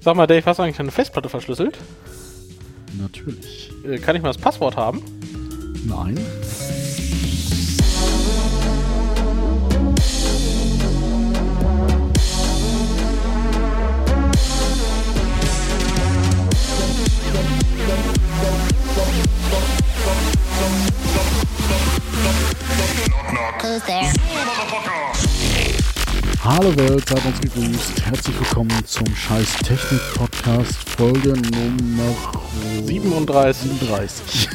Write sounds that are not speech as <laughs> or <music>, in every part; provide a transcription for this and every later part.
Sag mal, Dave, hast du eigentlich deine Festplatte verschlüsselt? Natürlich. Äh, kann ich mal das Passwort haben? Nein. Hallo Welt, seid uns gegrüßt. Herzlich willkommen zum Scheiß Technik Podcast, Folge Nummer 37. 37.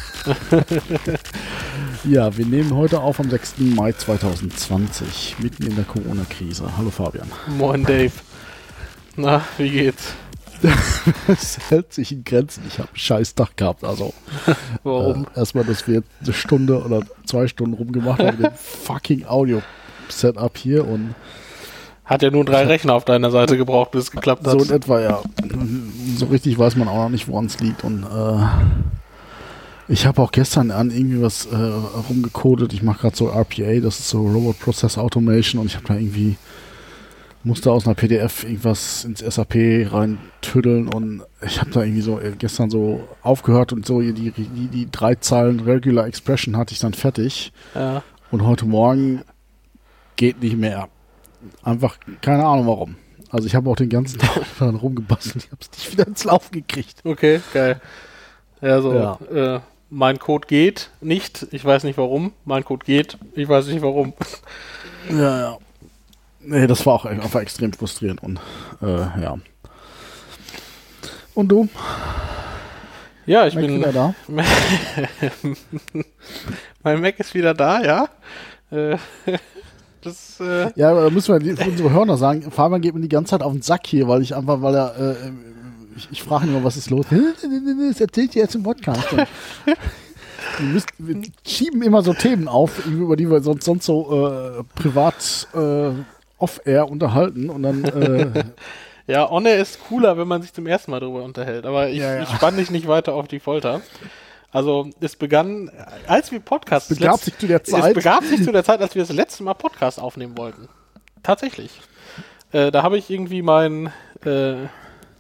<laughs> ja, wir nehmen heute auf am 6. Mai 2020, mitten in der Corona-Krise. Hallo Fabian. Moin, Dave. Na, wie geht's? <laughs> Es hält sich in Grenzen. Ich habe einen scheiß Tag gehabt. Also, Warum? Äh, erstmal, dass wir jetzt eine Stunde oder zwei Stunden rumgemacht haben mit dem <laughs> fucking Audio-Setup hier und Hat ja nur drei Rechner auf deiner Seite gebraucht, bis es geklappt hat. so in etwa, ja. So richtig weiß man auch noch nicht, woran es liegt. Und äh, ich habe auch gestern an irgendwie was äh, rumgecodet. Ich mache gerade so RPA, das ist so Robot Process Automation und ich habe da irgendwie musste aus einer PDF irgendwas ins SAP reintüddeln und ich habe da irgendwie so äh, gestern so aufgehört und so die, die, die drei Zeilen Regular Expression hatte ich dann fertig ja. und heute Morgen geht nicht mehr. Einfach keine Ahnung warum. Also ich habe auch den ganzen <laughs> Tag daran rumgebastelt. Ich habe es nicht wieder ins Laufen gekriegt. Okay, geil. Ja, so, Ja. Äh, mein Code geht nicht, ich weiß nicht warum. Mein Code geht, ich weiß nicht warum. <laughs> Ja, ja. Nee, das war auch einfach extrem frustrierend und äh, ja. Und du? Ja, ich Mac bin. wieder da? <laughs> mein Mac ist wieder da, ja. Äh, das, äh, Ja, da müssen wir für unsere Hörer sagen, Fabian geht mir die ganze Zeit auf den Sack hier, weil ich einfach, weil er, äh, ich, ich frage ihn immer, was ist los? Das erzählt ihr jetzt im Podcast. <laughs> Wir, müssen, wir schieben immer so Themen auf, über die wir sonst, sonst so äh, privat äh, off-air unterhalten und dann äh, <laughs> ja, On Air ist cooler, wenn man sich zum ersten Mal darüber unterhält. Aber ich, Ja, ja. ich spann dich nicht weiter auf die Folter. Also es begann, als wir Podcast das begab sich zu der Es Zeit. begab sich zu der Zeit, als wir das letzte Mal Podcast aufnehmen wollten. Tatsächlich. Äh, da habe ich irgendwie mein, äh,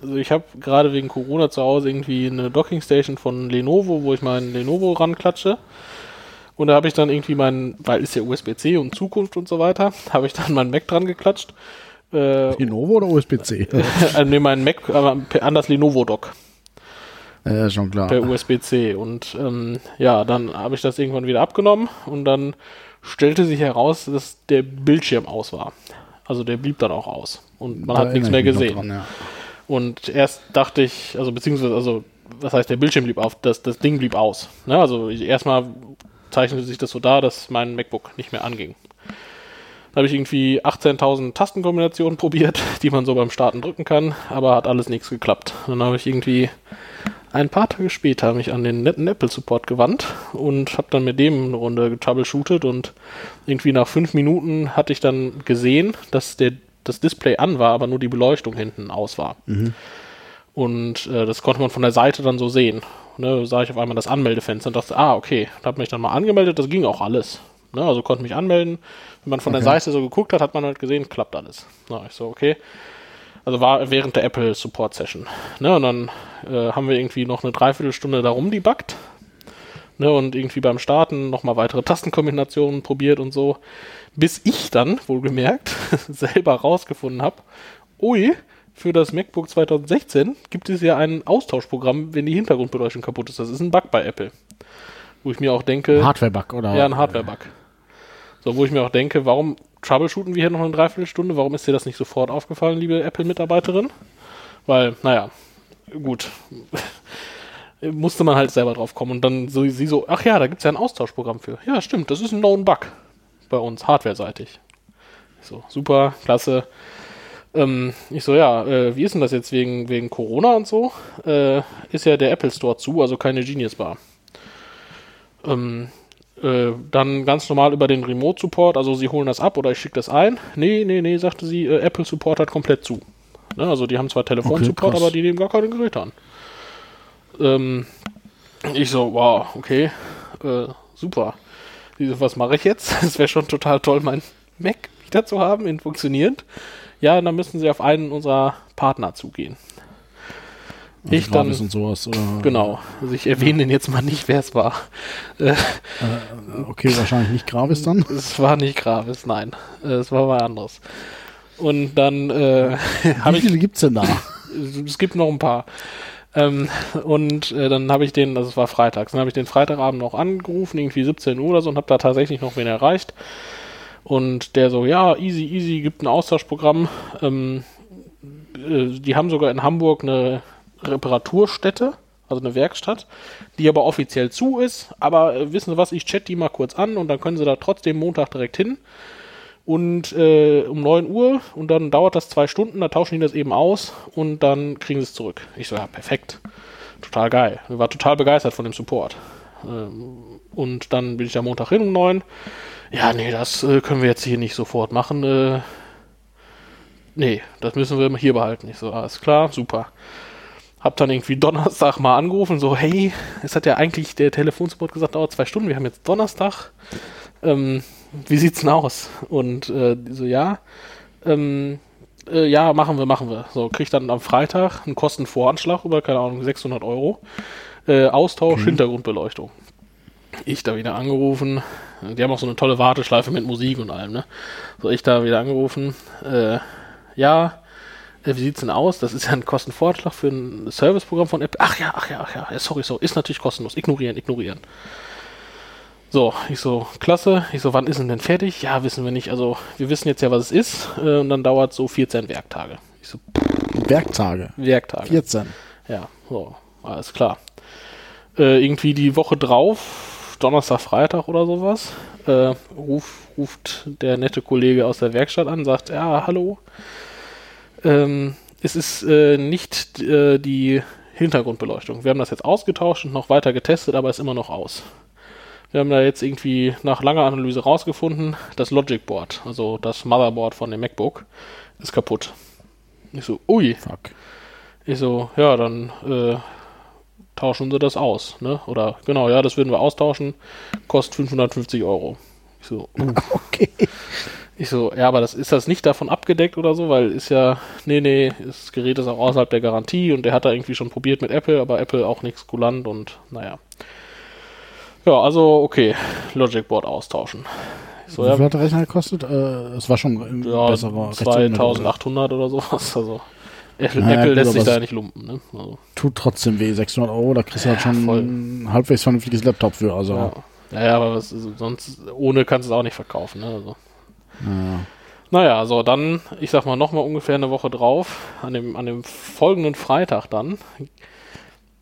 also ich habe gerade wegen Corona zu Hause irgendwie eine Dockingstation von Lenovo, wo ich meinen Lenovo ranklatsche. Und da habe ich dann irgendwie meinen, weil ist ja USB-C und Zukunft und so weiter, <laughs> habe ich dann meinen Mac dran geklatscht. Äh, Lenovo oder USB-C? <laughs> äh, nee, meinen Mac äh, per- an das Lenovo-Dock Ja, schon klar. per USB-C. Und ähm, ja, dann habe ich das irgendwann wieder abgenommen und dann stellte sich heraus, dass der Bildschirm aus war. Also der blieb dann auch aus. Und man Da hat nichts mehr gesehen. dran, ja. Und erst dachte ich, also beziehungsweise, also, was heißt, der Bildschirm blieb auf, das, das Ding blieb aus. Ne? Also erstmal zeichnete sich das so dar, dass mein MacBook nicht mehr anging. Da habe ich irgendwie 18.000 Tastenkombinationen <laughs> probiert, die man so beim Starten drücken kann, aber hat alles nichts geklappt. Dann habe ich irgendwie ein paar Tage später mich an den netten Apple Support gewandt und habe dann mit dem eine Runde getroubleshootet und irgendwie nach fünf Minuten hatte ich dann gesehen, dass der, das Display an war, aber nur die Beleuchtung hinten aus war. Und äh, das konnte man von der Seite dann so sehen. Ne, sah ich auf einmal das Anmeldefenster und dachte, ah, okay, da habe mich dann mal angemeldet, das ging auch alles. Ne, also konnte mich anmelden. Wenn man von der Okay. Seite so geguckt hat, hat man halt gesehen, klappt alles. Na, ich so, okay. Also war während der Apple Support Session. Ne, und dann äh, haben wir irgendwie noch eine Dreiviertelstunde da rumdebuggt. Ne, und irgendwie beim Starten nochmal weitere Tastenkombinationen probiert und so. Bis ich dann, wohlgemerkt, <laughs> selber rausgefunden habe, ui, für das MacBook 2016 gibt es ja ein Austauschprogramm, wenn die Hintergrundbeleuchtung kaputt ist. Das ist ein Bug bei Apple. Wo ich mir auch denke, Hardware-Bug, oder? ja, ein Hardware-Bug. So, wo ich mir auch denke, warum troubleshooten wir hier noch eine Dreiviertelstunde? Warum ist dir das nicht sofort aufgefallen, liebe Apple-Mitarbeiterin? Weil, naja, gut. <laughs> Musste man halt selber drauf kommen. Und dann so, sie so, ach ja, da gibt es ja ein Austauschprogramm für. Ja, stimmt, das ist ein Known Bug bei uns, hardware-seitig. So, super, klasse. Ähm, ich so, ja, äh, wie ist denn das jetzt wegen, wegen Corona und so? Äh, ist ja der Apple Store zu, also keine Genius Bar. Ähm, äh, dann ganz normal über den Remote Support, also sie holen das ab oder ich schicke das ein. Nee, nee, nee, sagte sie, äh, Apple Support hat komplett zu. Ne, also die haben zwar Telefonsupport, krass. aber die nehmen gar keine Geräte an. Ähm, ich so, wow, okay, äh, super. Sie so, was mache ich jetzt? <laughs> Es wäre schon total toll, mein Mac wieder zu haben, in funktionierend. Ja, dann müssen sie auf einen unserer Partner zugehen. Ich dann- und sowas. Oder, Genau. Also ich erwähne den jetzt mal nicht, wer es war. Äh, Äh, okay, wahrscheinlich nicht Gravis dann. es war nicht Gravis, nein. Äh, Es war was anderes. Und dann äh, Wie ich viele gibt's denn da? es gibt noch ein paar. Ähm, und äh, dann habe ich den, also es war freitags, dann habe ich den Freitagabend noch angerufen, irgendwie 17 Uhr oder so, und habe da tatsächlich noch wen erreicht. Und der so, ja, easy, easy, gibt ein Austauschprogramm. Ähm, äh, die haben sogar in Hamburg eine Reparaturstätte, also eine Werkstatt, die aber offiziell zu ist. Aber äh, wissen Sie was, ich chat die mal kurz an und dann können Sie da trotzdem Montag direkt hin und äh, um 9 Uhr und dann dauert das zwei Stunden, da tauschen die das eben aus und dann kriegen sie es zurück. Ich so, ja, perfekt. Total geil. Ich war total begeistert von dem Support. Ähm, und dann bin ich da Montag hin um 9. Ja, nee, das äh, können wir jetzt hier nicht sofort machen. Äh, nee, das müssen wir hier behalten. Ich so, alles klar, super. Hab dann irgendwie Donnerstag mal angerufen, so, hey, es hat ja eigentlich der Telefonsupport gesagt, dauert zwei Stunden, wir haben jetzt Donnerstag. Ähm, wie sieht's denn aus? Und äh, so, ja, ähm, äh, ja, machen wir, machen wir. So, krieg dann am Freitag einen Kostenvoranschlag über, keine Ahnung, 600 Euro. Äh, Austausch, Hintergrundbeleuchtung. Ich da wieder angerufen. Die haben auch so eine tolle Warteschleife mit Musik und allem, ne? So, ich da wieder angerufen. Äh, ja, wie sieht's denn aus? Das ist ja ein Kostenvoranschlag für ein Serviceprogramm von Apple. Ach ja, ach ja, ach ja, ja, sorry, sorry, ist natürlich kostenlos. Ignorieren, ignorieren. So, ich so, klasse. Ich so, wann ist denn denn fertig? Ja, wissen wir nicht. Also, wir wissen jetzt ja, was es ist. Äh, und dann dauert so 14 Werktage. Ich so, Werktage. Werktage. 14. Ja, so, alles klar. Äh, irgendwie die Woche drauf, Donnerstag, Freitag oder sowas, äh, ruf, ruft der nette Kollege aus der Werkstatt an, sagt, ja, hallo. Ähm, es ist äh, nicht äh, die Hintergrundbeleuchtung. Wir haben das jetzt ausgetauscht und noch weiter getestet, aber ist immer noch aus. Wir haben da jetzt irgendwie nach langer Analyse rausgefunden, das Logic Board, also das Motherboard von dem MacBook, ist kaputt. Ich so, ui. Fuck. Ich so, ja, dann äh, tauschen sie das aus, ne? Oder genau, ja, das würden wir austauschen, kostet 550 Euro. Ich so, <laughs> uh. Okay. Ich so, ja, aber das ist das nicht davon abgedeckt oder so, weil ist ja, nee, nee, das Gerät ist auch außerhalb der Garantie und der hat da irgendwie schon probiert mit Apple, aber Apple auch nichts kulant und naja. Ja, also okay, Logic Board austauschen. So, Wie ja, viel hat der Rechner gekostet? Äh, es war schon ja besserer Rechtsanwender, oder? 2800 oder sowas, also Apple, Naja, Apple lässt sich da ja nicht lumpen, ne? Also. Tut trotzdem weh, 600 Euro, da kriegst du halt Ja, schon voll. ein halbwegs vernünftiges Laptop für. Also, Ja. Naja, aber was, also sonst ohne kannst du es auch nicht verkaufen. Ne? Also. Ja. Naja, so dann, ich sag mal, nochmal ungefähr eine Woche drauf, an dem, an dem folgenden Freitag dann,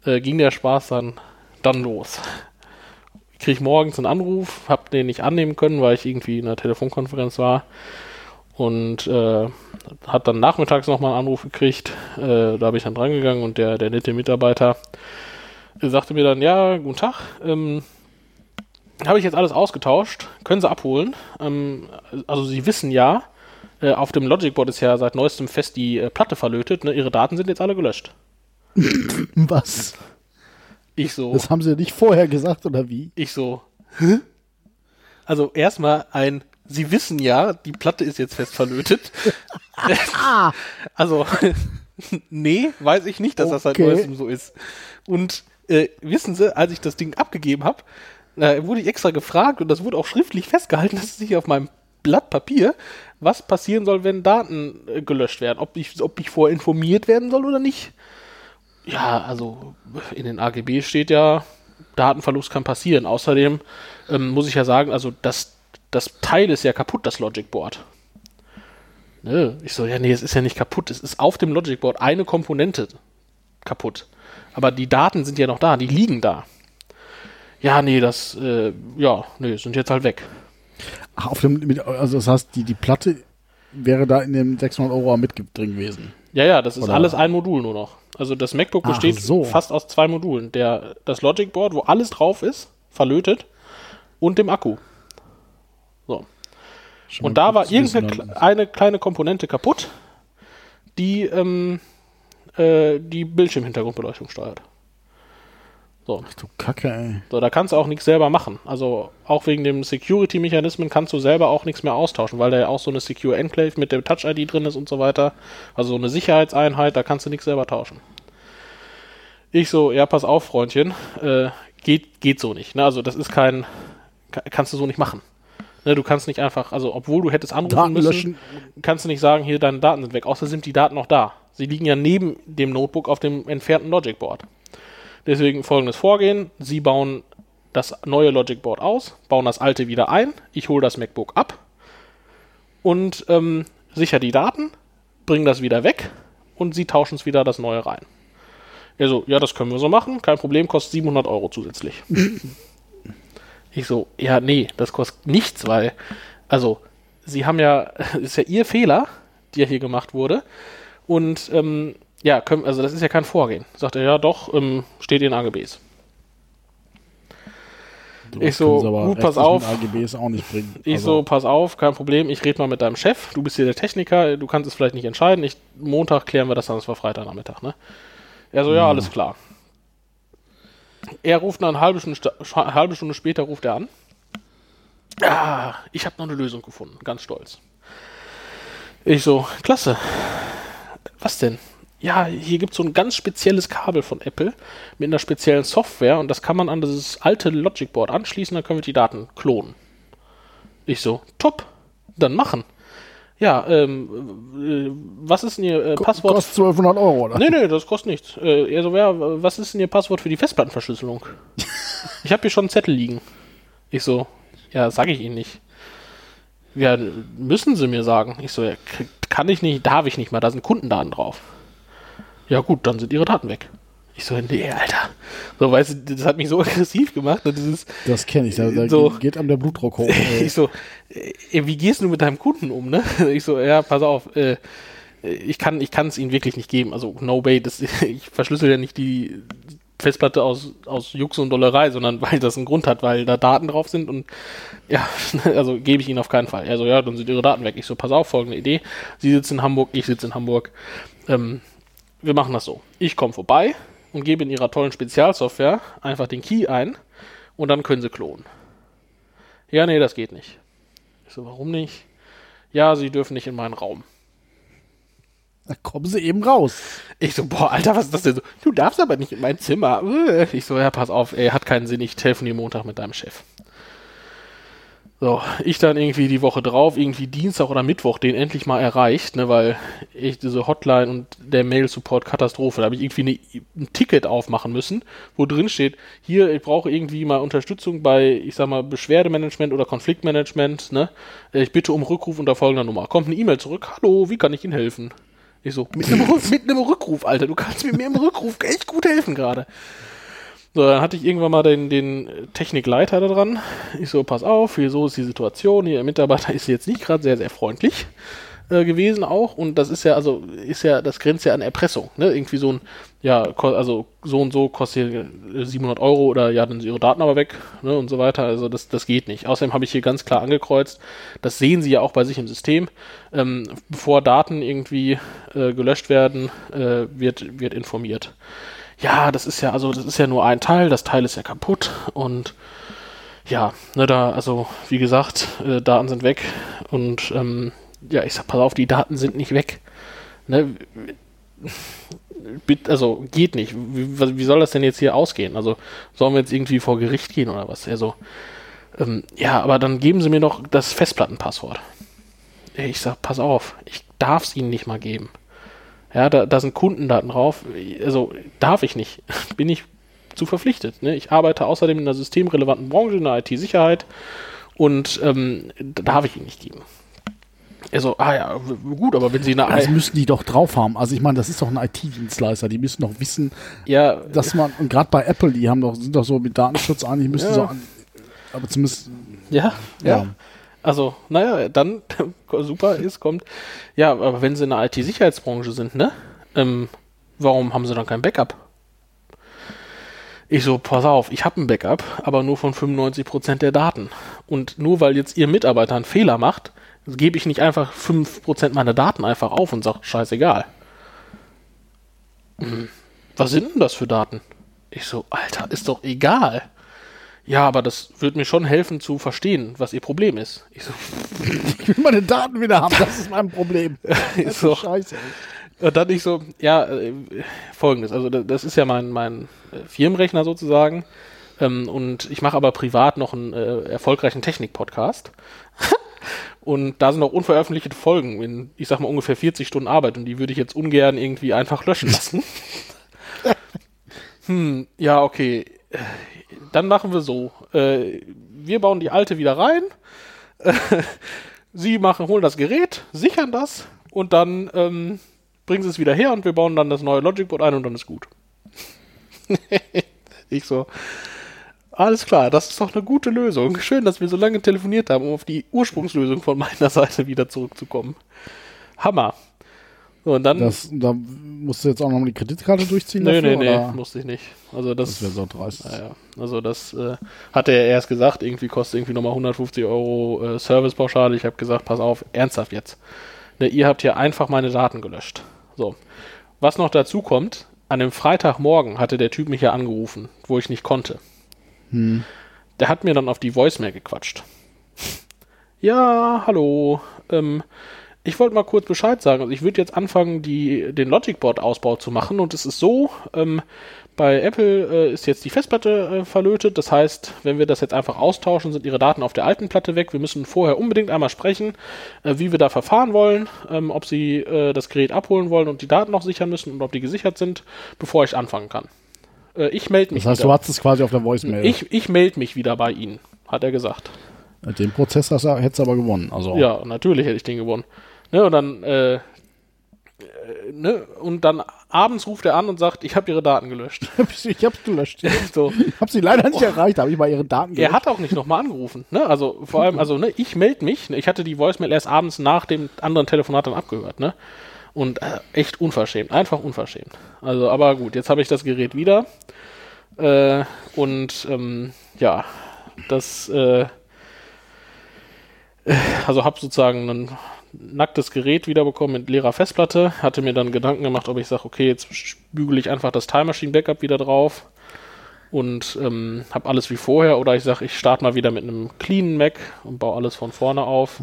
äh, ging der Spaß dann, dann los. Krieg morgens einen Anruf, hab den nicht annehmen können, weil ich irgendwie in einer Telefonkonferenz war. Und äh, hat dann nachmittags nochmal einen Anruf gekriegt. Äh, da habe ich dann drangegangen und der, der nette Mitarbeiter äh, sagte mir dann, ja, guten Tag, ähm, habe ich jetzt alles ausgetauscht, können Sie abholen. Ähm, also Sie wissen ja, äh, auf dem Logic Board ist ja seit neuestem fest die äh, Platte verlötet, ne? Ihre Daten sind jetzt alle gelöscht. <laughs> Was? Ich so, Das haben sie nicht vorher gesagt, oder wie? ich so, hä? Also erstmal ein, Sie wissen ja, die Platte ist jetzt fest verlötet. <laughs> also, <laughs> nee, weiß ich nicht, dass das seit Okay. neuestem so ist. Und äh, wissen Sie, als ich das Ding abgegeben habe, äh, wurde ich extra gefragt und das wurde auch schriftlich festgehalten, dass es sich auf meinem Blatt Papier, was passieren soll, wenn Daten äh, gelöscht werden. Ob ich, ob ich vorher informiert werden soll oder nicht. Ja, also in den AGB steht ja, Datenverlust kann passieren. Außerdem ähm, muss ich ja sagen, also das, das Teil ist ja kaputt, das Logic Board. Ne? Ich so, ja, nee, es ist ja nicht kaputt. Es ist auf dem Logic Board eine Komponente kaputt. Aber die Daten sind ja noch da, die liegen da. Ja, nee, das, äh, ja, nee, sind jetzt halt weg. Ach, auf dem, also das heißt, die, die Platte wäre da in dem 600 Euro mit drin gewesen. Ja, ja, das ist Oder- alles ein Modul nur noch. Also das MacBook besteht so. fast aus zwei Modulen. Der, das Logic Board, wo alles drauf ist, verlötet, und dem Akku. So. Schon Und da war irgendeine eine kleine Komponente kaputt, die ähm, äh, die Bildschirmhintergrundbeleuchtung steuert. So. Ach du Kacke, ey. so, da kannst du auch nichts selber machen. Also auch wegen dem Security-Mechanismen kannst du selber auch nichts mehr austauschen, weil da ja auch so eine Secure Enclave mit der Touch-ID drin ist und so weiter. Also so eine Sicherheitseinheit, da kannst du nichts selber tauschen. Ich so, ja, pass auf, Freundchen, äh, geht, geht so nicht. Ne? Also das ist kein, ka- kannst du so nicht machen. Ne, du kannst nicht einfach, also obwohl du hättest anrufen Daten müssen, löschen. kannst du nicht sagen, hier deine Daten sind weg. Außer sind die Daten noch da. Sie liegen ja neben dem Notebook auf dem entfernten Logic Board. Deswegen folgendes Vorgehen: Sie bauen das neue Logic Board aus, bauen das alte wieder ein. Ich hole das MacBook ab und ähm, sicher die Daten, bringen das wieder weg und Sie tauschen es wieder das neue rein. Er so, ja, das können wir so machen, kein Problem, kostet 700 Euro zusätzlich. <laughs> ich so, ja, nee, das kostet nichts, weil, also, Sie haben ja, <laughs> ist ja Ihr Fehler, der hier gemacht wurde. Und ähm, ja, können, also das ist ja kein Vorgehen. Sagt er, ja doch, ähm, steht in AGBs. Ich so, gut, pass auf. AGBs auch nicht bringen. Ich Also, so, pass auf, kein Problem, ich rede mal mit deinem Chef, du bist hier der Techniker, du kannst es vielleicht nicht entscheiden. Ich, Montag klären wir das dann, das war Freitagnachmittag, ne? Er so, ja, alles klar. Er ruft dann eine halbe Stunde, halbe Stunde später ruft er an. Ja, ich habe noch eine Lösung gefunden, ganz stolz. Ich so, klasse. Was denn? Ja, hier gibt es so ein ganz spezielles Kabel von Apple mit einer speziellen Software und das kann man an dieses alte Logic Board anschließen, dann können wir die Daten klonen. Ich so, top, dann machen. Ja, ähm, äh, was ist denn Ihr äh, Passwort? Kostet 1200 Euro, oder? Nee, nee, das kostet nichts. Äh, er so, ja, was ist denn Ihr Passwort für die Festplattenverschlüsselung? <laughs> ich habe hier schon einen Zettel liegen. Ich so, ja, sage ich Ihnen nicht. Ja, müssen Sie mir sagen. Ich so, ja, kann ich nicht, darf ich nicht mal, da sind Kundendaten drauf. Ja gut, dann sind Ihre Daten weg. Ich so, nee, Alter. So, weißt du, das hat mich so <laughs> aggressiv gemacht. Ne, dieses, Das kenne ich. Da, da So. geht einem der Blutdruck hoch. <laughs> ey. ich so, äh, wie gehst du mit deinem Kunden um, ne? <laughs> Ich so, ja, pass auf, äh, ich kann ich kann es ihnen wirklich nicht geben. Also no way, das, ich verschlüssel ja nicht die Festplatte aus, aus Jux und Dollerei, sondern weil das einen Grund hat, weil da Daten drauf sind und ja, also gebe ich ihnen auf keinen Fall. Also ja, dann sind ihre Daten weg. Ich so, pass auf, folgende Idee. Sie sitzen in Hamburg, ich sitze in Hamburg. Ähm, wir machen das so. Ich komme vorbei und gebe in ihrer tollen Spezialsoftware einfach den Key ein und dann können sie klonen. Ja, nee, das geht nicht. Ich so, warum nicht? Ja, sie dürfen nicht in meinen Raum. Da kommen sie eben raus. Ich so, boah, Alter, was ist das denn so? Du darfst aber nicht in mein Zimmer. Äh. Ich so, ja, pass auf, ey, hat keinen Sinn, ich telefoniere Montag mit deinem Chef. So, ich dann irgendwie die Woche drauf, irgendwie Dienstag oder Mittwoch, den endlich mal erreicht, ne, weil ich diese Hotline und der Mail-Support Katastrophe, da habe ich irgendwie eine, ein Ticket aufmachen müssen, wo drin steht, hier, ich brauche irgendwie mal Unterstützung bei, ich sag mal, Beschwerdemanagement oder Konfliktmanagement, ne, ich bitte um Rückruf unter folgender Nummer. Kommt eine E-Mail zurück, hallo, wie kann ich Ihnen helfen? Ich so, mit einem, mit einem Rückruf, Alter, du kannst mir mit einem Rückruf echt gut helfen gerade. So, dann hatte ich irgendwann mal den, den Technikleiter da dran. Ich so, pass auf, hier so ist die Situation. Der Mitarbeiter ist jetzt nicht gerade sehr, sehr freundlich äh, gewesen auch. Und das ist ja, also, ist ja, das grenzt ja an Erpressung. Ne? Irgendwie so ein, ja, also so und so kostet hier äh, 700 Euro oder ja, dann sind ihre Daten aber weg ne? und so weiter. Also das, das geht nicht. Außerdem habe ich hier ganz klar angekreuzt, das sehen Sie ja auch bei sich im System. Ähm, bevor Daten irgendwie äh, gelöscht werden, äh, wird, wird informiert ja, das ist ja, also das ist ja nur ein Teil, das Teil ist ja kaputt und ja, ne, da, also wie gesagt, äh, Daten sind weg und ähm, ja, ich sag, pass auf, die Daten sind nicht weg. Ne? Also geht nicht. Wie, wie soll das denn jetzt hier ausgehen? Also sollen wir jetzt irgendwie vor Gericht gehen oder was? Also, ähm, ja, aber dann geben Sie mir doch das Festplattenpasswort. Ich sag, pass auf, ich darf es Ihnen nicht mal geben. Ja, da, da sind Kundendaten drauf. Also darf ich nicht. <laughs> Bin ich zu verpflichtet. Ne? Ich arbeite außerdem in einer systemrelevanten Branche, in der IT-Sicherheit und ähm, darf ich ihn nicht geben. Also, ah ja, gut, aber wenn Sie eine Das müssen die doch drauf haben. Also ich meine, das ist doch ein IT-Dienstleister. Die müssen doch wissen, ja, dass man, und gerade bei Apple, die haben doch, sind doch so mit Datenschutz eigentlich, müssen Ja. so an, aber zumindest, ja, ja, ja. Also, naja, dann <laughs> super ist, kommt. Ja, aber wenn Sie in der IT-Sicherheitsbranche sind, ne? Ähm, warum haben Sie dann kein Backup? Ich so, pass auf, ich habe ein Backup, aber nur von 95% der Daten. Und nur weil jetzt Ihr Mitarbeiter einen Fehler macht, gebe ich nicht einfach 5% meiner Daten einfach auf und sage, scheißegal. Hm, Was sind denn das für Daten? Ich so, Alter, ist doch egal. Ja, aber das wird mir schon helfen zu verstehen, was Ihr Problem ist. Ich so, Ich will meine Daten wieder haben, das ist mein Problem. <laughs> Das ist so, scheiße. ey. Und dann ich so, ja, äh, folgendes, also da- das ist ja mein, mein äh, Firmenrechner sozusagen. Ähm, und ich mache aber privat noch einen äh, erfolgreichen Technik-Podcast. <laughs> und da sind auch unveröffentlichte Folgen in, ich sag mal, ungefähr 40 Stunden Arbeit und die würde ich jetzt ungern irgendwie einfach löschen lassen. <laughs> hm, ja, okay. Dann machen wir so. Äh, wir bauen die alte wieder rein. <laughs> Sie machen, holen das Gerät, sichern das und dann ähm, bringen sie es wieder her und wir bauen dann das neue Logic Board ein und dann ist gut. <laughs> ich so, alles klar, das ist doch eine gute Lösung. Schön, dass wir so lange telefoniert haben, um auf die Ursprungslösung von meiner Seite wieder zurückzukommen. Hammer. So, und dann. Das, da musst du jetzt auch noch mal die Kreditkarte durchziehen nee, nee, dafür, nee, oder? musste ich nicht. Also das, Das wäre so dreist. naja, also das äh, hatte er erst gesagt, irgendwie kostet irgendwie nochmal 150 Euro äh, Servicepauschale. Ich habe gesagt, pass auf, ernsthaft jetzt. Ne, ihr habt hier einfach meine Daten gelöscht. So. Was noch dazu kommt, an dem Freitagmorgen hatte der Typ mich ja angerufen, wo ich nicht konnte. Der hat mir dann auf die Voicemail gequatscht. Ja, hallo. Ähm, ich wollte mal kurz Bescheid sagen. Also ich würde jetzt anfangen, die, den Logicboard-Ausbau zu machen. Und es ist so, ähm, bei Apple äh, ist jetzt die Festplatte äh, verlötet. Das heißt, wenn wir das jetzt einfach austauschen, sind ihre Daten auf der alten Platte weg. Wir müssen vorher unbedingt einmal sprechen, äh, wie wir da verfahren wollen, ähm, ob sie äh, das Gerät abholen wollen und die Daten noch sichern müssen und ob die gesichert sind, bevor ich anfangen kann. Äh, ich melde mich Das heißt, wieder. du hattest es quasi auf der Voicemail. Ich, ich melde mich wieder bei Ihnen, hat er gesagt. Den Prozess hast hättest du aber gewonnen. Also, Ja, natürlich hätte ich den gewonnen. Ne, und dann, äh, äh, ne, und dann abends ruft er an und sagt, ich habe Ihre Daten gelöscht. <laughs> ich hab's gelöscht. <laughs> so. Ich hab sie leider nicht erreicht, habe ich mal ihre Daten Er gelöscht. hat auch nicht nochmal angerufen. Ne? Also vor allem, also ne, ich melde mich. Ne? Ich hatte die Voicemail erst abends nach dem anderen Telefonat dann abgehört. Ne? Und äh, echt unverschämt. Einfach unverschämt. Also, aber gut, jetzt habe ich das Gerät wieder. Äh, und ähm, ja, das, äh, also habe sozusagen ein nacktes Gerät wiederbekommen mit leerer Festplatte. Hatte mir dann Gedanken gemacht, ob ich sage, okay, jetzt bügele ich einfach das Time Machine Backup wieder drauf und ähm, habe alles wie vorher oder ich sage, ich starte mal wieder mit einem cleanen Mac und baue alles von vorne auf.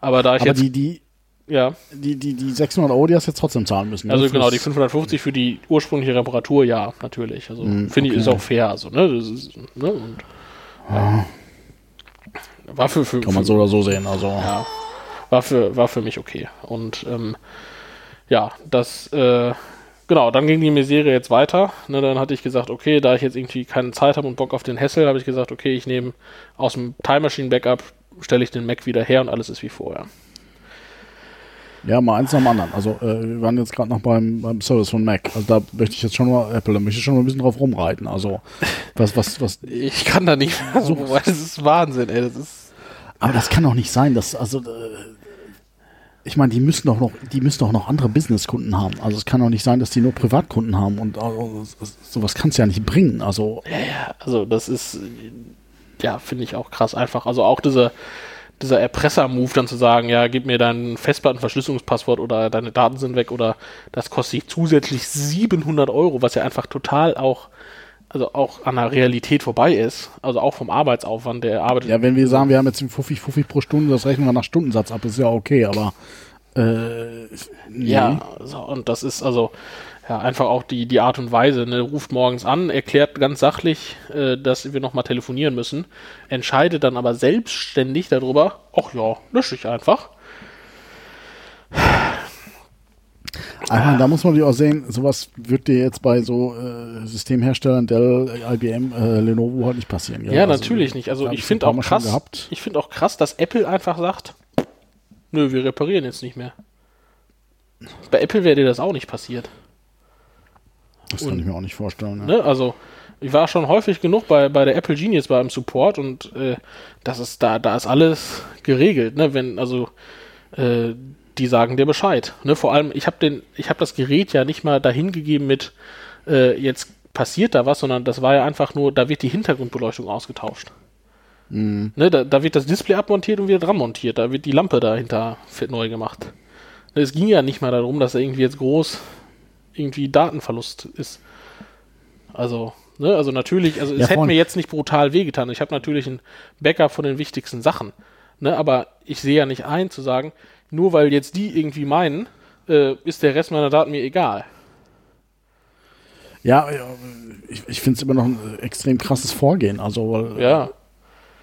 Aber da ich aber jetzt, die, die, ja, die, die, die 600 Euro, die hast du jetzt trotzdem zahlen müssen. ne? also genau, die 550 für die ursprüngliche Reparatur, ja, natürlich. Also Mm, finde ich, ist okay. auch fair. Also, ne, ist, ne, und, ja. War für, für, Kann man so oder so sehen. Also, ja, war für, war für mich okay. Und ähm, ja, das, äh, genau, dann ging die Misere jetzt weiter. Ne, dann hatte ich gesagt, okay, da ich jetzt irgendwie keine Zeit habe und Bock auf den Hessel, habe ich gesagt, okay, ich nehme aus dem Time Machine Backup, stelle ich den Mac wieder her und alles ist wie vorher. ja, mal eins nach dem anderen. Also, äh, wir waren jetzt gerade noch beim, beim Service von Mac. Also, da möchte ich jetzt schon mal, Apple, da möchte ich schon mal ein bisschen drauf rumreiten. Also, was, was, was, Ich kann da nicht mehr so, weil das ist Wahnsinn, ey, das ist. aber das kann doch nicht sein, dass, also, äh, ich meine, die müssen doch noch, die müssen doch noch andere Businesskunden haben. Also, es kann doch nicht sein, dass die nur Privatkunden haben und also, sowas kannst du ja nicht bringen. Also, also das ist, ja, finde ich auch krass einfach. Also auch dieser, dieser Erpresser-Move dann zu sagen, ja, gib mir dein Festplattenverschlüsselungspasswort oder deine Daten sind weg oder das kostet dich zusätzlich 700 Euro, was ja einfach total auch, also auch an der Realität vorbei ist. Also auch vom Arbeitsaufwand, der arbeitet. ja, wenn wir sagen, wir haben jetzt 50, 50 pro Stunde, das rechnen wir nach Stundensatz ab, ist ja okay, aber, äh, nee. Ja, so, und das ist also ja einfach auch die, die Art und Weise. Ne? Ruft morgens an, erklärt ganz sachlich, äh, dass wir nochmal telefonieren müssen, entscheidet dann aber selbstständig darüber, ach ja, lösche ich einfach. Einmal, da muss man natürlich auch sehen, sowas wird dir jetzt bei so äh, Systemherstellern Dell, IBM, äh, Lenovo halt nicht passieren. gell? Ja, Also, natürlich nicht. Also ich finde auch krass, Gehabt. ich finde auch krass, dass Apple einfach sagt, nö, wir reparieren jetzt nicht mehr. Bei Apple wäre dir das auch nicht passiert. Das kann ich mir auch nicht vorstellen. Ja. Ne? Also, ich war schon häufig genug bei, bei der Apple Genius beim Support und äh, das ist da, da ist alles geregelt, ne? Wenn, also äh, die sagen dir Bescheid. Ne? Vor allem, ich habe den, ich habe das Gerät ja nicht mal dahin gegeben mit äh, jetzt passiert da was, sondern das war ja einfach nur, da wird die Hintergrundbeleuchtung ausgetauscht. Ne? Da, da wird das Display abmontiert und wieder dran montiert, da wird die Lampe dahinter neu gemacht. Ne, Es ging ja nicht mal darum, dass da irgendwie jetzt groß irgendwie Datenverlust ist. Also, ne, also natürlich, also es Ja, hätte voll. mir jetzt nicht brutal wehgetan. Ich habe natürlich ein Backup von den wichtigsten Sachen. Ne, aber ich sehe ja nicht ein zu sagen, nur weil jetzt die irgendwie meinen, äh, ist der Rest meiner Daten mir egal. Ja, ich, ich finde es immer noch ein extrem krasses Vorgehen. Also, weil, Ja.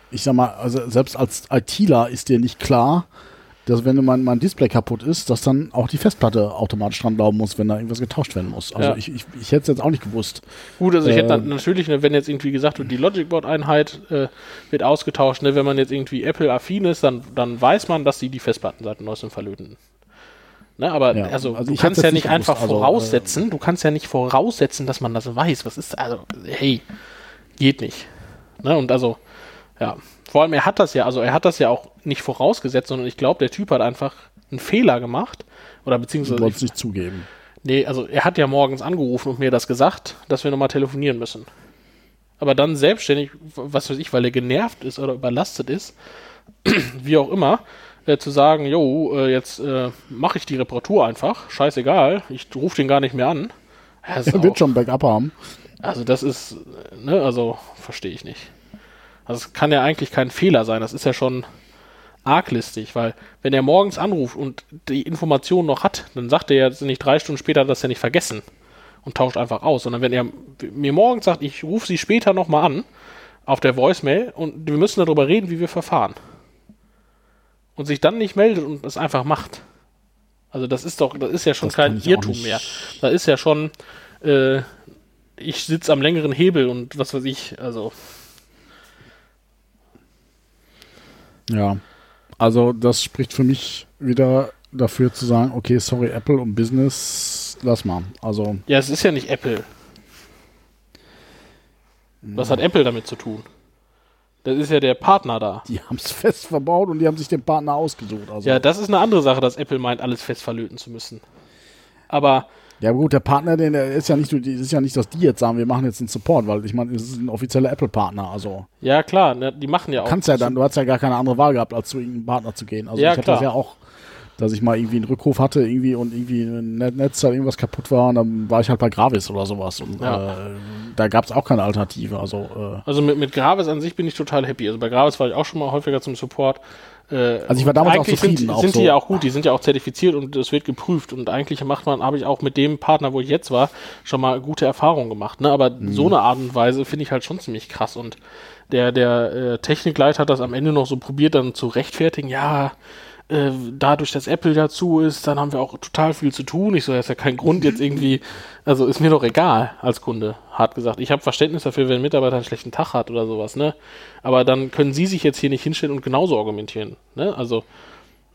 ich sag mal, also selbst als ITler ist dir nicht klar, dass wenn mein, mein Display kaputt ist, dass dann auch die Festplatte automatisch dran laufen muss, wenn da irgendwas getauscht werden muss. Also Ja. ich, ich, ich hätte es jetzt auch nicht gewusst. Gut, also ich hätte Äh, dann natürlich, ne, wenn jetzt irgendwie gesagt wird, die Logicboard-Einheit äh, wird ausgetauscht, ne, wenn man jetzt irgendwie Apple-affin ist, dann, dann weiß man, dass sie die Festplatten seit neuestem verlöten. Ne, aber Ja, also, also du kannst ja nicht einfach gewusst, also, voraussetzen, du kannst ja nicht voraussetzen, dass man das weiß. Was ist, also, hey, geht nicht. Ne, und also, ja, vor allem er hat das ja, also er hat das ja auch nicht vorausgesetzt, sondern ich glaube, der Typ hat einfach einen Fehler gemacht. Oder beziehungsweise, wollte es nicht zugeben. Nee, also er hat ja morgens angerufen und mir das gesagt, dass wir nochmal telefonieren müssen. Aber dann selbstständig, was weiß ich, weil er genervt ist oder überlastet ist, <clears throat> wie auch immer, äh, zu sagen, jo, äh, jetzt äh, mache ich die Reparatur einfach, scheißegal, ich rufe den gar nicht mehr an. <laughs> Er wird auch- schon Backup haben. also das ist, ne, also verstehe ich nicht. Also es kann ja eigentlich kein Fehler sein, das ist ja schon arglistig, weil wenn er morgens anruft und die Information noch hat, dann sagt er ja nicht drei Stunden später, das ja nicht vergessen und tauscht einfach aus, sondern wenn er mir morgens sagt, ich rufe sie später nochmal an auf der Voicemail und wir müssen darüber reden, wie wir verfahren und sich dann nicht meldet und es einfach macht. Also das ist doch, das ist ja schon Das kein Irrtum mehr. Da ist ja schon, äh, ich sitze am längeren Hebel und was weiß ich, also Ja. Also das spricht für mich wieder dafür zu sagen, okay, sorry, Apple und Business, lass mal. Also ja, es ist ja nicht Apple. Was hat Apple damit zu tun? Das ist ja der Partner da. die haben es fest verbaut und die haben sich den Partner ausgesucht. Also, Ja, das ist eine andere Sache, dass Apple meint, alles fest verlöten zu müssen. Aber ja gut, der Partner, den, der ist ja nicht, ist ja nicht, dass die jetzt sagen, wir machen jetzt einen Support, weil ich meine, es ist ein offizieller Apple-Partner. Also ja, klar, ne, die machen ja auch. kannst ja dann, du hast ja gar keine andere Wahl gehabt, als zu irgendeinem Partner zu gehen. Also Ja, ich hatte das ja auch, dass ich mal irgendwie einen Rückruf hatte irgendwie und irgendwie ein Net- Netz da irgendwas kaputt war und dann war ich halt bei Gravis oder sowas. Und Ja. äh, da gab es auch keine Alternative. Also äh, Also mit, mit Gravis an sich bin ich total happy. Also bei Gravis war ich auch schon mal häufiger zum Support. Äh, Also ich war damals auch zufrieden, Sind, auch sind so. die ja auch gut, die sind ja auch zertifiziert und es wird geprüft. Und eigentlich macht man, habe ich auch mit dem Partner, wo ich jetzt war, schon mal gute Erfahrungen gemacht. Ne? Aber Mhm. so eine Art und Weise finde ich halt schon ziemlich krass. Und der, der äh, Technikleiter hat das am Ende noch so probiert, dann zu rechtfertigen, ja, äh, dadurch, dass Apple dazu ist, dann haben wir auch total viel zu tun. Ich so, das ist ja kein Grund jetzt irgendwie, also ist mir doch egal als Kunde, hart gesagt. Ich habe Verständnis dafür, wenn ein Mitarbeiter einen schlechten Tag hat oder sowas, ne? Aber dann können Sie sich jetzt hier nicht hinstellen und genauso argumentieren, ne? Also,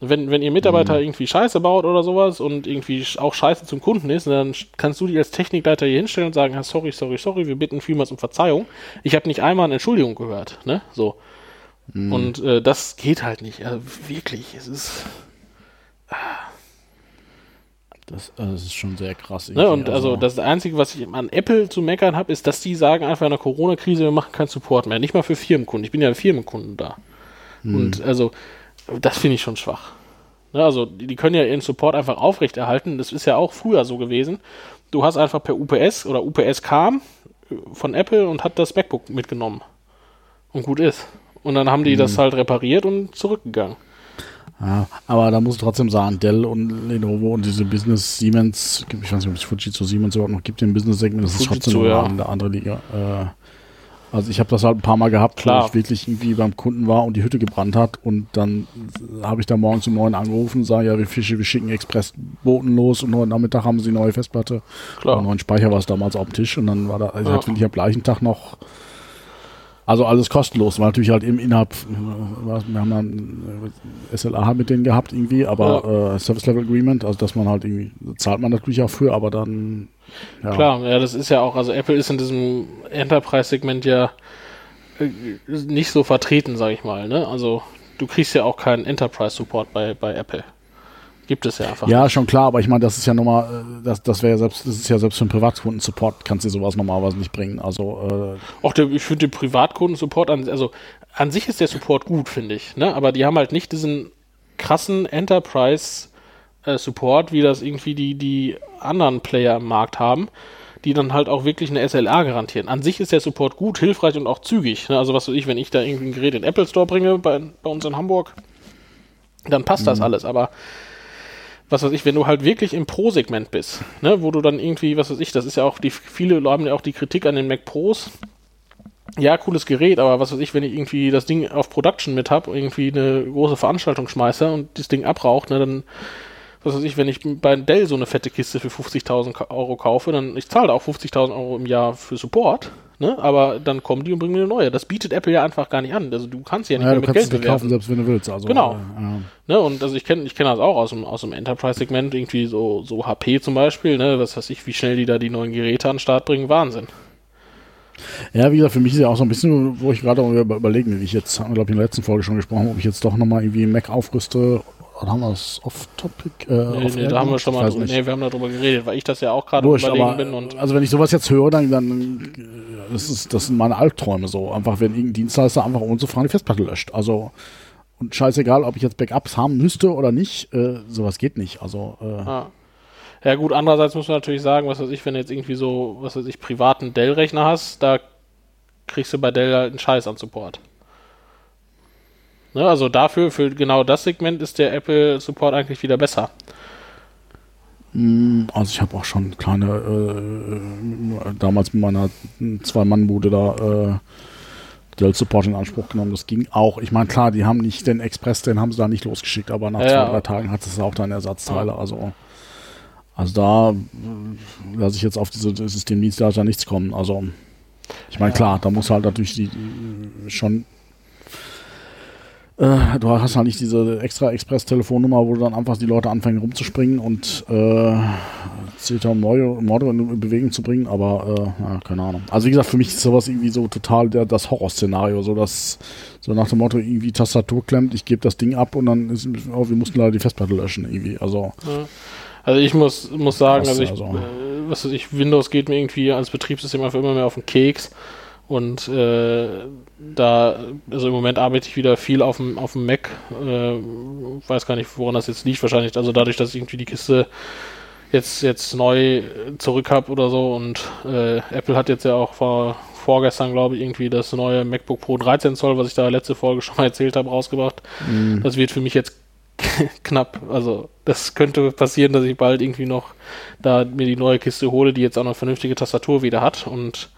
wenn, wenn Ihr Mitarbeiter irgendwie Scheiße baut oder sowas und irgendwie auch Scheiße zum Kunden ist, dann kannst du dich als Technikleiter hier hinstellen und sagen, sorry, sorry, sorry, wir bitten vielmals um Verzeihung. Ich habe nicht einmal eine Entschuldigung gehört, ne? So. Und äh, das geht halt nicht. Also wirklich, es ist. das, also das ist schon sehr krass. Ne, und also das Einzige, was ich an Apple zu meckern habe, ist, dass die sagen einfach in der Corona-Krise, wir machen keinen Support mehr. Nicht mal für Firmenkunden. Ich bin ja für Firmenkunden da. Und also, das finde ich schon schwach. Ne, also, die, die können ja ihren Support einfach aufrechterhalten. Das ist ja auch früher so gewesen. Du hast einfach per UPS oder UPS kam von Apple und hat das MacBook mitgenommen. Und gut ist. Und dann haben die das halt repariert und zurückgegangen. Ja, aber da muss ich trotzdem sagen, Dell und Lenovo und diese Business Siemens, ich weiß nicht, ob es Fujitsu Siemens überhaupt noch gibt im Business-Segment, das ist trotzdem ja. eine andere Liga. Äh, also ich habe das halt ein paar Mal gehabt, Klar. wo ich wirklich irgendwie beim Kunden war und die Hütte gebrannt hat und dann habe ich da morgens um neun angerufen und sage, ja, wir, Fische, wir schicken Expressboten los und heute Nachmittag haben sie eine neue Festplatte. Klar. Und neuen Speicher war es damals auf dem Tisch und dann war da, also Ja. wirklich am gleichen Tag noch also alles kostenlos, war natürlich halt eben innerhalb, äh, was- wir haben dann äh, SLA mit denen gehabt irgendwie, aber äh, Service Level Agreement, also dass man halt irgendwie, zahlt man natürlich auch für, aber dann, ja. Klar, ja, das ist ja auch, also Apple ist in diesem Enterprise-Segment ja äh, nicht so vertreten, sag ich mal, ne? Also du kriegst ja auch keinen Enterprise-Support bei, bei Apple. Gibt es ja einfach. Ja, schon klar, aber ich meine, das ist ja nochmal, äh, das, das wäre ja selbst, das ist ja selbst für einen Privatkunden-Support kannst du sowas normalerweise nicht bringen. Also, äh, Auch der, ich finde den Privatkunden-Support an, also an sich ist der Support gut, finde ich, ne? Aber die haben halt nicht diesen krassen Enterprise-Support, wie das irgendwie die, die anderen Player im Markt haben, die dann halt auch wirklich eine SLA garantieren. An sich ist der Support gut, hilfreich und auch zügig. Ne? Also was weiß ich, wenn ich da irgendwie ein Gerät in den Apple Store bringe, bei, bei uns in Hamburg, dann passt das alles. Aber was weiß ich, wenn du halt wirklich im Pro-Segment bist, ne, wo du dann irgendwie, was weiß ich, das ist ja auch die, viele haben ja auch die Kritik an den Mac Pros. Ja, cooles Gerät, aber was weiß ich, wenn ich irgendwie das Ding auf Production mit hab, irgendwie eine große Veranstaltung schmeiße und das Ding abraucht, ne, dann was weiß ich, wenn ich bei Dell so eine fette Kiste für 50.000 Euro kaufe, dann ich zahle da auch 50.000 Euro im Jahr für Support, ne? Aber dann kommen die und bringen mir eine neue. Das bietet Apple ja einfach gar nicht an. Also du kannst ja nicht Ja, mehr mit Geld nicht kaufen, selbst wenn du willst. Also, Genau. Äh, ja. Ne? Und also ich kenne ich kenn das auch aus dem, aus dem Enterprise-Segment, irgendwie so, so HP zum Beispiel, ne? Was weiß ich, wie schnell die da die neuen Geräte an den Start bringen, Wahnsinn. Ja, wie gesagt, für mich ist ja auch so ein bisschen, wo ich gerade auch über- überlegen, wie ich jetzt, haben wir glaube ich in der letzten Folge schon gesprochen, ob ich jetzt doch nochmal irgendwie Mac aufrüste. Haben wir das off-topic? Äh, Nee, off nee, da haben wir schon mal, drüber- nee, wir haben darüber geredet, weil ich das ja auch gerade überlegen aber, bin und also wenn ich sowas jetzt höre, dann, dann äh, das, ist, das sind meine Albträume so. Einfach, wenn irgendein Dienstleister einfach ohne zu fragen die Festplatte löscht. Also, und scheißegal, ob ich jetzt Backups haben müsste oder nicht, äh, sowas geht nicht. Also, äh, Ja. ja gut, andererseits muss man natürlich sagen, was weiß ich, wenn du jetzt irgendwie so, was weiß ich, privaten Dell-Rechner hast, da kriegst du bei Dell halt einen Scheiß an Support. Ne, also dafür, für genau das Segment ist der Apple-Support eigentlich wieder besser. mh, also ich habe auch schon kleine, äh, damals mit meiner Zwei-Mann-Bude da, äh, Dell Support in Anspruch genommen. Das ging auch. Ich meine, klar, die haben nicht den Express, den haben sie da nicht losgeschickt, aber nach Ja, zwei, ja. drei Tagen hat es auch dann Ersatzteile. Also, also da äh, lasse ich jetzt auf diese Systemdienstleister nichts kommen. Also, ich meine, klar, da muss halt natürlich die, die schon. Äh, du hast halt nicht diese extra Express-Telefonnummer, wo du dann einfach die Leute anfangen rumzuspringen und äh, zählt um neue Morde in Bewegung zu bringen, aber äh, ja, keine Ahnung. Also wie gesagt, für mich ist sowas irgendwie so total der, das Horrorszenario, so dass so nach dem Motto irgendwie Tastatur klemmt, ich gebe das Ding ab und dann ist, oh, wir mussten leider die Festplatte löschen irgendwie. Also Also ich muss, muss sagen, also ich, also- äh, was weiß ich, Windows geht mir irgendwie als Betriebssystem einfach immer mehr auf den Keks. Und äh, da, also im Moment arbeite ich wieder viel auf dem, auf dem Mac. Äh, weiß gar nicht, woran das jetzt liegt. Wahrscheinlich, also dadurch, dass ich irgendwie die Kiste jetzt, jetzt neu zurück habe oder so. Und äh, Apple hat jetzt ja auch vor, vorgestern, glaube ich, irgendwie das neue MacBook Pro 13 Zoll, was ich da letzte Folge <laughs> schon mal erzählt habe, rausgebracht. Das wird für mich jetzt <laughs> knapp. Also das könnte passieren, dass ich bald irgendwie noch da mir die neue Kiste hole, die jetzt auch eine vernünftige Tastatur wieder hat. Und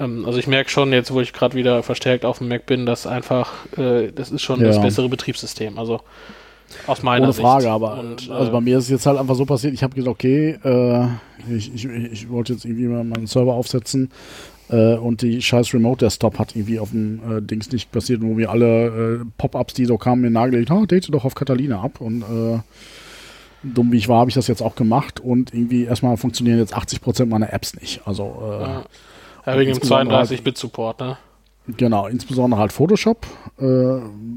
ähm, also ich merke schon jetzt, wo ich gerade wieder verstärkt auf dem Mac bin, dass einfach äh, das ist schon das Ja. bessere Betriebssystem. Also aus meiner ohne Sicht. Frage, aber Und, also äh, bei mir ist es jetzt halt einfach so passiert, ich habe gesagt, okay, äh, ich, ich, ich wollte jetzt irgendwie mal meinen Server aufsetzen äh, und die scheiß Remote Desktop hat irgendwie auf dem äh, Dings nicht passiert, wo mir alle äh, Pop-ups, die so kamen, mir nagelegt, oh, date doch auf Catalina ab und äh, dumm wie ich war, habe ich das jetzt auch gemacht und irgendwie erstmal funktionieren jetzt 80% meiner Apps nicht. Also ja. Ja, wegen dem insbesondere halt- 32-Bit-Support, ne? Genau, insbesondere halt Photoshop, äh,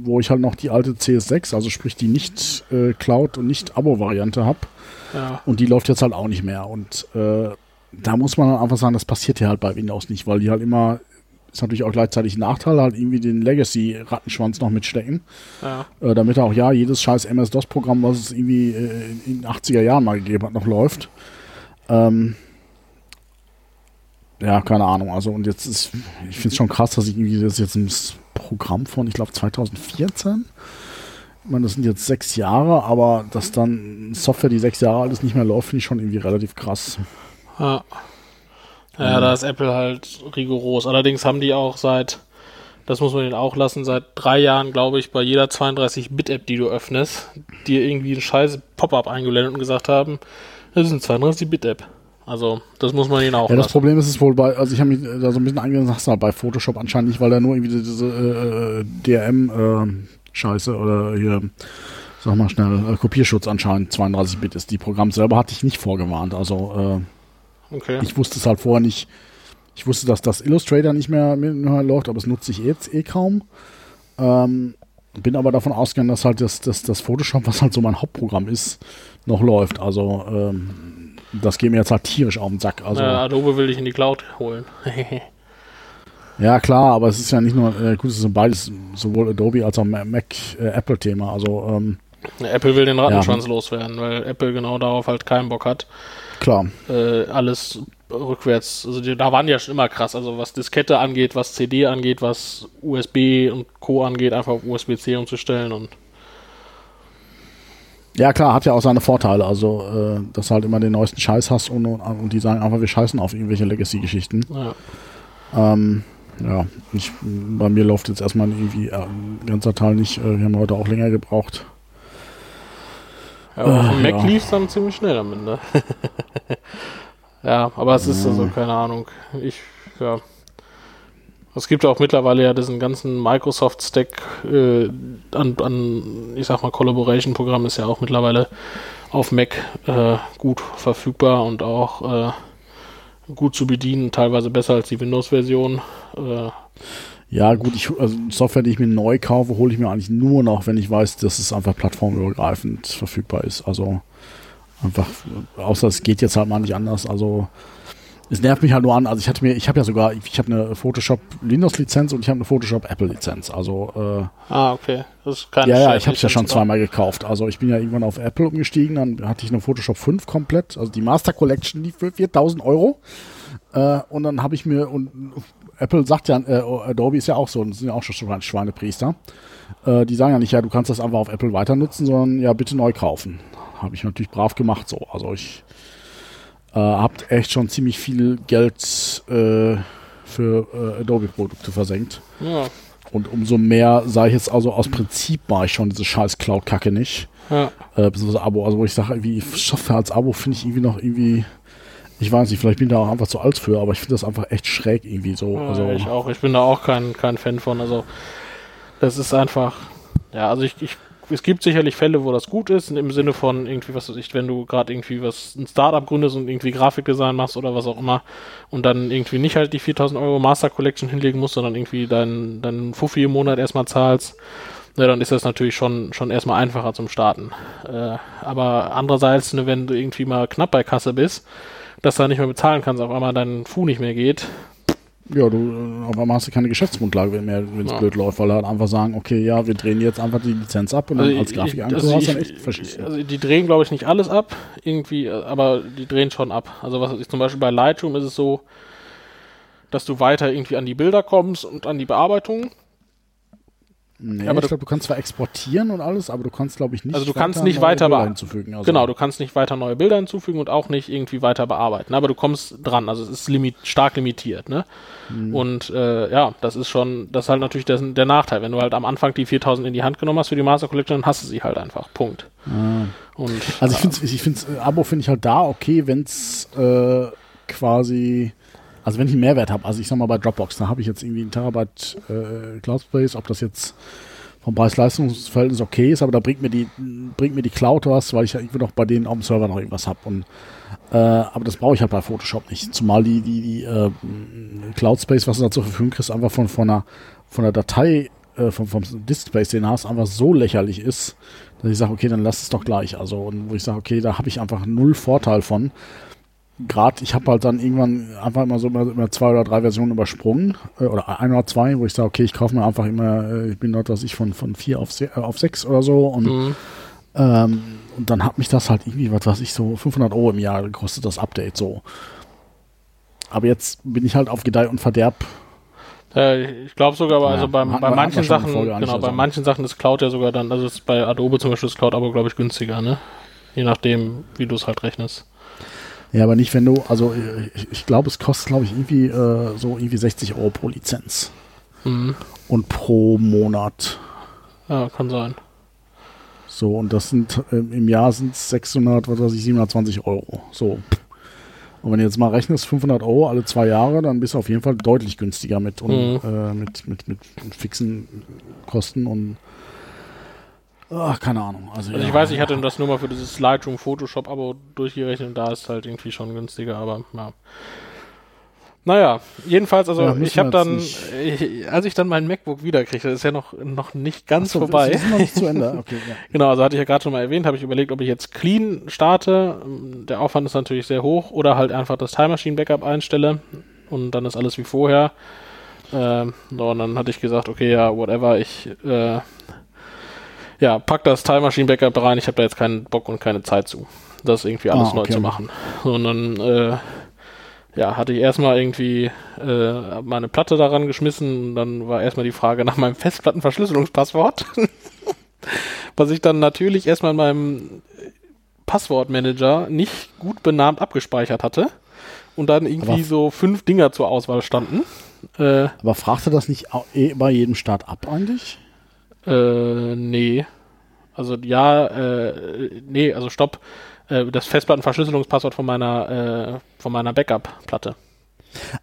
wo ich halt noch die alte CS6, also sprich die nicht äh, Cloud- und nicht Abo-Variante habe. Ja. Und die läuft jetzt halt auch nicht mehr. Und äh, da muss man dann einfach sagen, das passiert ja halt bei Windows nicht, weil die halt immer, ist natürlich auch gleichzeitig ein Nachteil, halt irgendwie den Legacy-Rattenschwanz noch mitstecken. Ja. Äh, damit auch ja jedes scheiß MS-DOS-Programm, was es irgendwie äh, in den 80er Jahren mal gegeben hat, noch läuft. Ähm, ja, keine Ahnung. Also und jetzt ist, ich finde es schon krass, dass ich irgendwie das jetzt ein Programm von, ich glaube 2014. Ich meine, das sind jetzt sechs Jahre, aber dass dann Software, die sechs Jahre alt ist, nicht mehr läuft, finde ich schon irgendwie relativ krass. Ja. Ja, da ist Apple halt rigoros. Allerdings haben die auch seit, das muss man ihnen auch lassen, seit drei Jahren, glaube ich, bei jeder 32-Bit-App, die du öffnest, dir irgendwie ein scheiß Pop-up eingeblendet und gesagt haben, das ist eine 32-Bit-App. Also, das muss man ihnen auch Ja, das lassen. Problem ist es wohl bei, also ich habe mich da so ein bisschen halt bei Photoshop anscheinend nicht, weil da nur irgendwie diese äh, DRM-Scheiße oder hier, sag mal schnell, äh, Kopierschutz anscheinend 32-Bit ist. Die Programm selber hatte ich nicht vorgewarnt. Also Okay. äh, ich wusste es halt vorher nicht. Ich wusste, dass das Illustrator nicht mehr, mehr läuft, aber es nutze ich jetzt eh kaum. Ähm, bin aber davon ausgegangen, dass halt das, das, das Photoshop, was halt so mein Hauptprogramm ist, noch läuft. Also ähm, das geht mir jetzt halt tierisch auf den Sack. Also, ja, Adobe will ich in die Cloud holen. <laughs> Ja, klar, aber es ist ja nicht nur, äh, gut, es ist beides, sowohl Adobe als auch Ma- Mac, äh, Apple-Thema. Also, ähm, Apple will den Rattenschwanz loswerden, weil Apple genau darauf halt keinen Bock hat. Klar. äh, alles rückwärts, also die, da waren die ja schon immer krass, also was Diskette angeht, was CD angeht, was USB und Co. angeht, einfach auf USB-C umzustellen und Ja, klar, hat ja auch seine Vorteile. Also, äh, dass du halt immer den neuesten Scheiß hast und, und, die sagen einfach, wir scheißen auf irgendwelche Legacy-Geschichten. Ja. Ähm, ja, ich, bei mir läuft jetzt erstmal irgendwie äh, ein ganzer Teil nicht. Äh, wir haben heute auch länger gebraucht. Ja, aber auf dem Äh, Mac ja. lief dann ziemlich schnell am Ende. <laughs> ja, aber es ist also, keine Ahnung. Ich, ja. Es gibt auch mittlerweile ja diesen ganzen Microsoft-Stack äh, an, an, ich sag mal, Collaboration-Programm ist ja auch mittlerweile auf Mac äh, gut verfügbar und auch äh, gut zu bedienen, teilweise besser als die Windows-Version. Ja, gut, ich, also Software, die ich mir neu kaufe, hole ich mir eigentlich nur noch, wenn ich weiß, dass es einfach plattformübergreifend verfügbar ist. Also einfach, außer es geht jetzt halt mal nicht anders. Also es nervt mich halt nur an. Also ich hatte mir, ich habe ja sogar, ich habe eine Photoshop Linux Lizenz und ich habe eine Photoshop Apple Lizenz. Also äh, ah, okay. Das ist keine ja, ja, ich habe es ja schon zweimal gekauft. Also ich bin ja irgendwann auf Apple umgestiegen, dann hatte ich eine Photoshop 5 komplett, also die Master Collection lief für 4000 Euro. Äh, und dann habe ich mir, und Apple sagt ja, äh, Adobe ist ja auch so, das sind ja auch schon Schweine- Schweinepriester. Äh, die sagen ja nicht, ja, du kannst das einfach auf Apple weiter nutzen, sondern ja, bitte neu kaufen. Habe ich natürlich brav gemacht so. Also ich äh, habt echt schon ziemlich viel Geld äh, für äh, Adobe-Produkte versenkt. Ja, Und umso mehr sage ich jetzt also aus Prinzip mache ich schon diese scheiß Cloud-Kacke nicht. ja. Äh, Abo, also wo ich sage, irgendwie Software als Abo finde ich irgendwie noch irgendwie, ich weiß nicht, vielleicht bin ich da auch einfach zu alt für, aber ich finde das einfach echt schräg irgendwie so. Ja, also, ich auch. Ich bin da auch kein, kein Fan von. Also, das ist einfach, ja, also ich, ich, es gibt sicherlich Fälle, wo das gut ist, im Sinne von irgendwie, was weiß ich, wenn du gerade irgendwie was, ein Startup gründest und irgendwie Grafikdesign machst oder was auch immer und dann irgendwie nicht halt die 4000 Euro Master Collection hinlegen musst, sondern irgendwie deinen dein Fuffi im Monat erstmal zahlst, ne, dann ist das natürlich schon, schon erstmal einfacher zum Starten. Äh, aber andererseits, ne, wenn du irgendwie mal knapp bei Kasse bist, dass du da nicht mehr bezahlen kannst, auf einmal dein Fu nicht mehr geht, ja, du, äh, auf einmal hast du keine Geschäftsgrundlage mehr, wenn es Ja. blöd läuft, weil halt einfach sagen, okay, ja, wir drehen jetzt einfach die Lizenz ab und dann als Grafiker also hast du ich- dann echt verschissen. also die drehen, glaube ich, nicht alles ab, irgendwie, aber die drehen schon ab. Also was ich, zum Beispiel bei Lightroom ist es so, dass du weiter irgendwie an die Bilder kommst und an die Bearbeitung. Nee, aber ich glaube, du kannst zwar exportieren und alles, aber du kannst, glaube ich, nicht Also du kannst nicht weiter Bilder hinzufügen. Also, Genau, du kannst nicht weiter neue Bilder hinzufügen und auch nicht irgendwie weiter bearbeiten. Aber du kommst dran, also es ist limit stark limitiert, ne? Mhm. Und äh, ja, das ist schon, das ist halt natürlich der, der Nachteil. Wenn du halt am Anfang die 4000 in die Hand genommen hast für die Master Collection, dann hast du sie halt einfach. Punkt. Und Also ich finde ich find's, äh, Abo finde ich halt da okay, wenn es äh, quasi, also wenn ich einen Mehrwert habe, also ich sag mal bei Dropbox, da habe ich jetzt irgendwie einen Terabyte äh, Cloud Space, ob das jetzt vom Preis-Leistungs-Verhältnis okay ist, aber da bringt mir die bringt mir die Cloud was, weil ich ja irgendwie noch bei denen auf dem Server noch irgendwas habe äh, aber das brauche ich halt bei Photoshop nicht. Zumal die, die, die äh, Cloud Space, was du da zur Verfügung kriegst, einfach von, von einer, von der Datei, äh, vom, vom Disk Space, den du hast, einfach so lächerlich ist, dass ich sage, okay, dann lass es doch gleich. Also, und wo ich sage, okay, da habe ich einfach null Vorteil von. Gerade, ich habe halt dann irgendwann einfach immer so immer, immer zwei oder drei Versionen übersprungen, äh, oder ein oder zwei, wo ich sage, okay, ich kaufe mir einfach immer, äh, ich bin dort, was ich, von, von vier auf, se äh, auf sechs oder so und Mhm. ähm, und dann hat mich das halt irgendwie, was weiß ich, so 500 Euro im Jahr gekostet, das Update so. Aber jetzt bin ich halt auf Gedeih und Verderb. Ich glaube sogar, aber Ja, also beim, hatten bei wir- manchen Sachen, genau, bei also. manchen Sachen ist Cloud ja sogar dann, also ist bei Adobe zum Beispiel ist Cloud aber glaube ich günstiger, ne? Je nachdem, wie du es halt rechnest. Ja, aber nicht, wenn du, also ich, ich glaube, es kostet, glaube ich, irgendwie äh, so irgendwie 60 Euro pro Lizenz. Mhm. Und pro Monat. Ja, kann sein. So, und das sind ähm, im Jahr sind es 600, was weiß ich, 720 Euro. So. Und wenn du jetzt mal rechnest, 500 Euro alle zwei Jahre, dann bist du auf jeden Fall deutlich günstiger mit, und, Mhm. äh, mit, mit, mit, mit fixen Kosten und ach, keine Ahnung. Also, Also ja. ich weiß, ich hatte das nur mal für dieses Lightroom Photoshop Abo durchgerechnet und da ist halt irgendwie schon günstiger, aber ja. Naja, jedenfalls, also Ja, ich habe dann, ich, als ich dann meinen MacBook wiederkriegte, das ist ja noch, noch nicht ganz Achso, vorbei. Sind noch nicht zu Ende. <laughs> Okay, ja. Genau, also hatte ich ja gerade schon mal erwähnt, habe ich überlegt, ob ich jetzt clean starte. Der Aufwand ist natürlich sehr hoch oder halt einfach das Time Machine Backup einstelle und dann ist alles wie vorher. Ähm, so, und dann hatte ich gesagt, okay, ja, whatever, ich äh, ja, pack das Time Machine Backup rein, ich habe da jetzt keinen Bock und keine Zeit zu, das irgendwie alles Ah, neu okay. zu machen. So, Und dann äh, ja, hatte ich erstmal irgendwie äh, meine Platte daran geschmissen und dann war erstmal die Frage nach meinem Festplattenverschlüsselungspasswort. <laughs> was ich dann natürlich erstmal in meinem Passwortmanager nicht gut benannt abgespeichert hatte und dann irgendwie Aber- so fünf Dinger zur Auswahl standen. Äh, Aber fragte das nicht eh bei jedem Start ab eigentlich? Äh, nee. Also ja, äh, nee, also stopp. Äh, das Festplattenverschlüsselungspasswort von meiner, äh, von meiner Backup-Platte.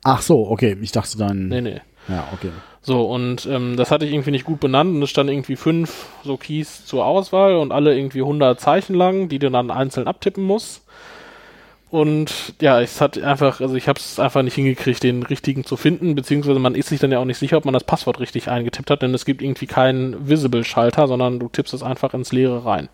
Ach so, okay. Ich dachte dann. Nee, nee. Ja, okay. So, und ähm, das hatte ich irgendwie nicht gut benannt und es standen irgendwie fünf so Keys zur Auswahl und alle irgendwie 100 Zeichen lang, die du dann einzeln abtippen musst. Und ja, es hat einfach, also ich habe es einfach nicht hingekriegt, den richtigen zu finden, beziehungsweise man ist sich dann ja auch nicht sicher, ob man das Passwort richtig eingetippt hat, denn es gibt irgendwie keinen Visible-Schalter, sondern du tippst es einfach ins Leere rein.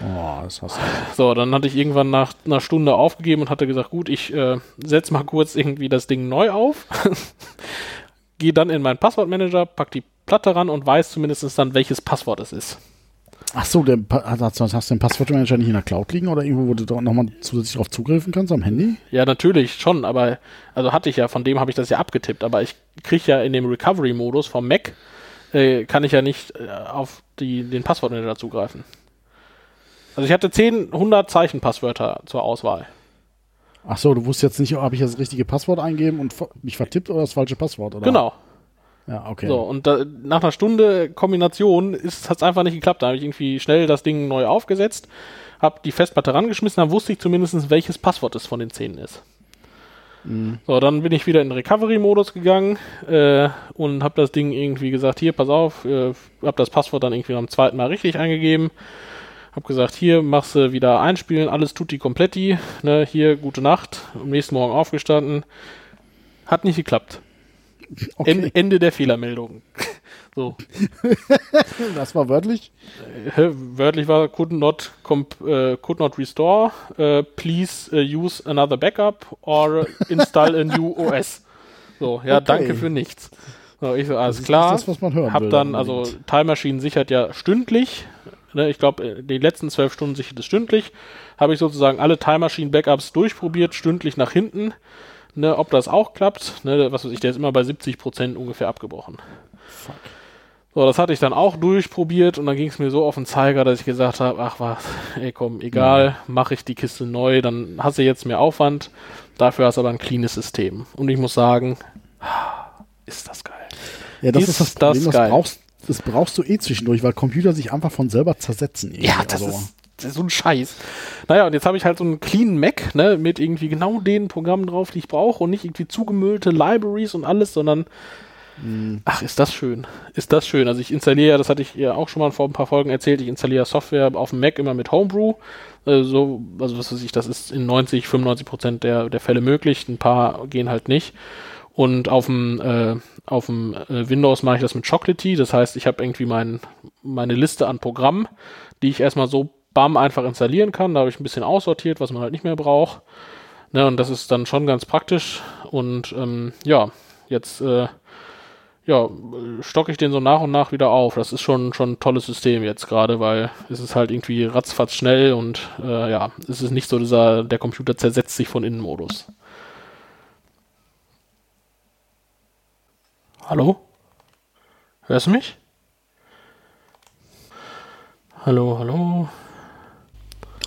Oh, das hast du. So, dann hatte ich irgendwann nach einer Stunde aufgegeben und hatte gesagt, gut, ich äh, setz mal kurz irgendwie das Ding neu auf, <laughs> gehe dann in meinen Passwortmanager, pack die Platte ran und weiß zumindest dann, welches Passwort es ist. Ach so, der, Pa- hast, du den Passwortmanager nicht in der Cloud liegen oder irgendwo, wo du nochmal zusätzlich drauf zugreifen kannst am Handy? Ja, natürlich schon, aber also hatte ich ja, von dem habe ich das ja abgetippt, aber ich kriege ja in dem Recovery-Modus vom Mac, äh, kann ich ja nicht äh, auf die, den Passwortmanager zugreifen. Also ich hatte 10, 100 Zeichenpasswörter zur Auswahl. Ach so, du wusstest jetzt nicht, habe ich das richtige Passwort eingeben und mich vertippt oder das falsche Passwort, oder? Genau. Ja, okay. So, und da, nach einer Stunde Kombination hat es einfach nicht geklappt. Da habe ich irgendwie schnell das Ding neu aufgesetzt, habe die Festplatte rangeschmissen, dann wusste ich zumindest, welches Passwort es von den 10 ist. So, dann bin ich wieder in Recovery-Modus gegangen äh, und habe das Ding irgendwie gesagt, hier, pass auf, äh, habe das Passwort dann irgendwie am zweiten Mal richtig eingegeben. Hab gesagt, hier machst du wieder einspielen, alles tutti kompletti, ne, hier gute Nacht, am nächsten Morgen aufgestanden. Hat nicht geklappt. Okay. En Ende der Fehlermeldung. so. <laughs> das war wörtlich. Wörtlich war could not äh, could not restore. Äh, please äh, use another backup or install a new <laughs> OS. So, ja, Okay. danke für nichts. So, ich so, alles klar. das, was man hören hab will, dann, also Time Machine sichert ja stündlich. Ne, ich glaube, die letzten zwölf Stunden sichert es stündlich. Habe ich sozusagen alle Time Machine Backups durchprobiert, stündlich nach hinten. Ne, ob das auch klappt, ne, was weiß ich, der ist immer bei 70% ungefähr abgebrochen. Fuck. So, das hatte ich dann auch durchprobiert und dann ging es mir so auf den Zeiger, dass ich gesagt habe, ach was, ey komm, egal, mache ich die Kiste neu, dann hast du jetzt mehr Aufwand, dafür hast du aber ein cleanes System. Und ich muss sagen, ist das geil. Ja, das Ist ist, das das Problem, das, geil. brauchst, das brauchst du eh zwischendurch, weil Computer sich einfach von selber zersetzen. irgendwie. Ja, das, Also, das ist so ein Scheiß. Naja, und jetzt habe ich halt so einen clean Mac, ne, mit irgendwie genau den Programmen drauf, die ich brauche und nicht irgendwie zugemüllte Libraries und alles, sondern ach, ist das schön. Ist das schön. Also ich installiere ja, das hatte ich ja auch schon mal vor ein paar Folgen erzählt, ich installiere Software auf dem Mac immer mit Homebrew. Äh, so, also was weiß ich, das ist in 90, 95 Prozent der, der Fälle möglich. Ein paar gehen halt nicht. Und auf dem, äh, auf dem äh, Windows mache ich das mit Chocolatey. Das heißt, ich habe irgendwie mein, meine Liste an Programmen, die ich erstmal so bam einfach installieren kann. Da habe ich ein bisschen aussortiert, was man halt nicht mehr braucht. Ne, und das ist dann schon ganz praktisch. Und ähm, ja, jetzt äh, ja, stocke ich den so nach und nach wieder auf. Das ist schon, schon ein tolles System jetzt gerade, weil es ist halt irgendwie ratzfatz schnell und äh, ja, es ist nicht so dieser, der Computer zersetzt sich von innen Modus. Hallo? Hörst du mich? Hallo, hallo.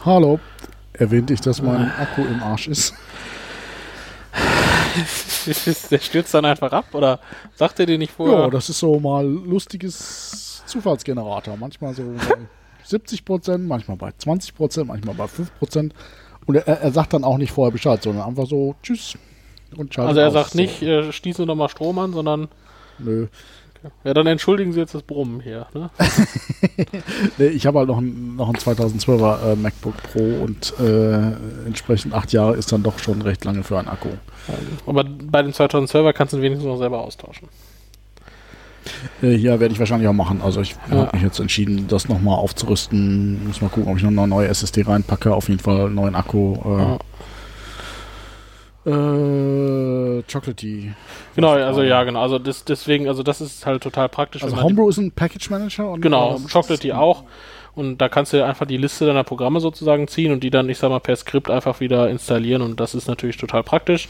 Hallo. Erwähnte ich, dass mein Akku im Arsch ist? <laughs> Der stürzt dann einfach ab oder sagt er dir nicht Ja, vorher? das ist so mal lustiges Zufallsgenerator. Manchmal so bei <laughs> 70 Prozent, manchmal bei 20 Prozent, manchmal bei 5 Prozent. Und er, er sagt dann auch nicht vorher Bescheid, sondern einfach so Tschüss. Und also er aus. sagt nicht, äh, schließe nochmal Strom an, sondern Nö. Ja, dann entschuldigen Sie jetzt das Brummen hier. Ne? <laughs> Nee, ich habe halt noch ein, noch ein 2012er äh, MacBook Pro und äh, entsprechend acht Jahre ist dann doch schon recht lange für einen Akku. Aber bei dem 2012er kannst du ihn wenigstens noch selber austauschen. Äh, hier werde ich wahrscheinlich auch machen. Also ich Ja. habe mich jetzt entschieden, das nochmal aufzurüsten. Muss mal gucken, ob ich noch eine neue SSD reinpacke. Auf jeden Fall einen neuen Akku. Ja. Äh, Chocolatey. Genau, Was- also ja, genau. Also das, deswegen, also das ist halt total praktisch. Also Homebrew ist ein Package Manager und Genau, Chocolatey auch. Und da kannst du einfach die Liste deiner Programme sozusagen ziehen und die dann, ich sag mal, per Skript einfach wieder installieren und das ist natürlich total praktisch.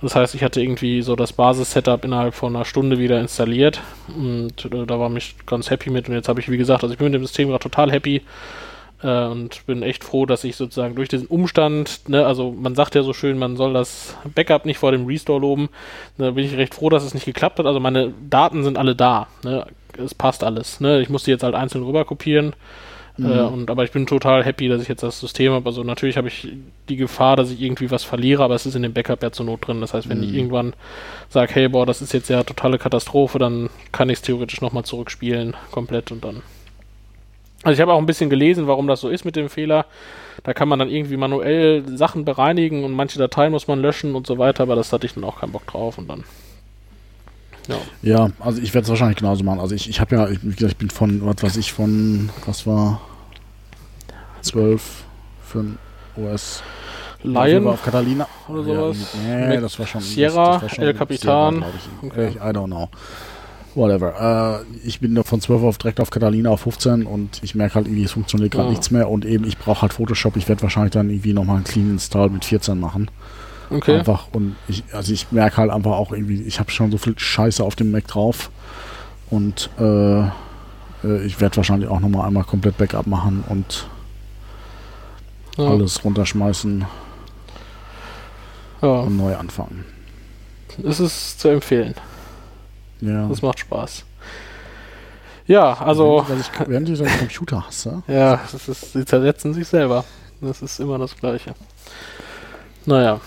Das heißt, ich hatte irgendwie so das Basis-Setup innerhalb von einer Stunde wieder installiert und äh, da war mich ganz happy mit und jetzt habe ich, wie gesagt, also ich bin mit dem System gerade total happy äh, und bin echt froh, dass ich sozusagen durch diesen Umstand, ne, also man sagt ja so schön, man soll das Backup nicht vor dem Restore loben, da bin ich recht froh, dass es nicht geklappt hat. Also meine Daten sind alle da, ne, es passt alles, ne, ich muss die jetzt halt einzeln rüber kopieren. Äh, und, aber ich bin total happy, dass ich jetzt das System habe. Also natürlich habe ich die Gefahr, dass ich irgendwie was verliere, aber es ist in dem Backup ja zur Not drin. Das heißt, wenn ich irgendwann sage, hey, boah, das ist jetzt ja totale Katastrophe, dann kann ich es theoretisch nochmal zurückspielen, komplett und dann. Also ich habe auch ein bisschen gelesen, warum das so ist mit dem Fehler. Da kann man dann irgendwie manuell Sachen bereinigen und manche Dateien muss man löschen und so weiter, aber das hatte ich dann auch keinen Bock drauf und dann. Ja. Ja, also ich werde es wahrscheinlich genauso machen. Also ich, ich habe ja, ich, wie gesagt, ich bin von, was weiß ich, von, was war 12 für ein OS. Lion auf Catalina oder sowas? nee, Mac das war schon. Sierra, das, war schon El Capitan. Sierra, ich. Okay. I don't know. Whatever. Äh, ich bin von 12 auf direkt auf Catalina auf 15 und ich merke halt irgendwie, es funktioniert gerade Ja. nichts mehr und eben, ich brauche halt Photoshop. Ich werde wahrscheinlich dann irgendwie nochmal einen Clean Install mit 14 machen. Okay. Einfach und ich, also ich merke halt einfach auch irgendwie, ich habe schon so viel Scheiße auf dem Mac drauf und äh, äh, ich werde wahrscheinlich auch nochmal einmal komplett Backup machen und Ja. alles runterschmeißen Ja. und neu anfangen. Es ist zu empfehlen. Ja. Das macht Spaß. Ja, also, Während du das- während du deinen Computer hast, ja? ja, das ist, sie zersetzen sich selber. Das ist immer das Gleiche. Naja,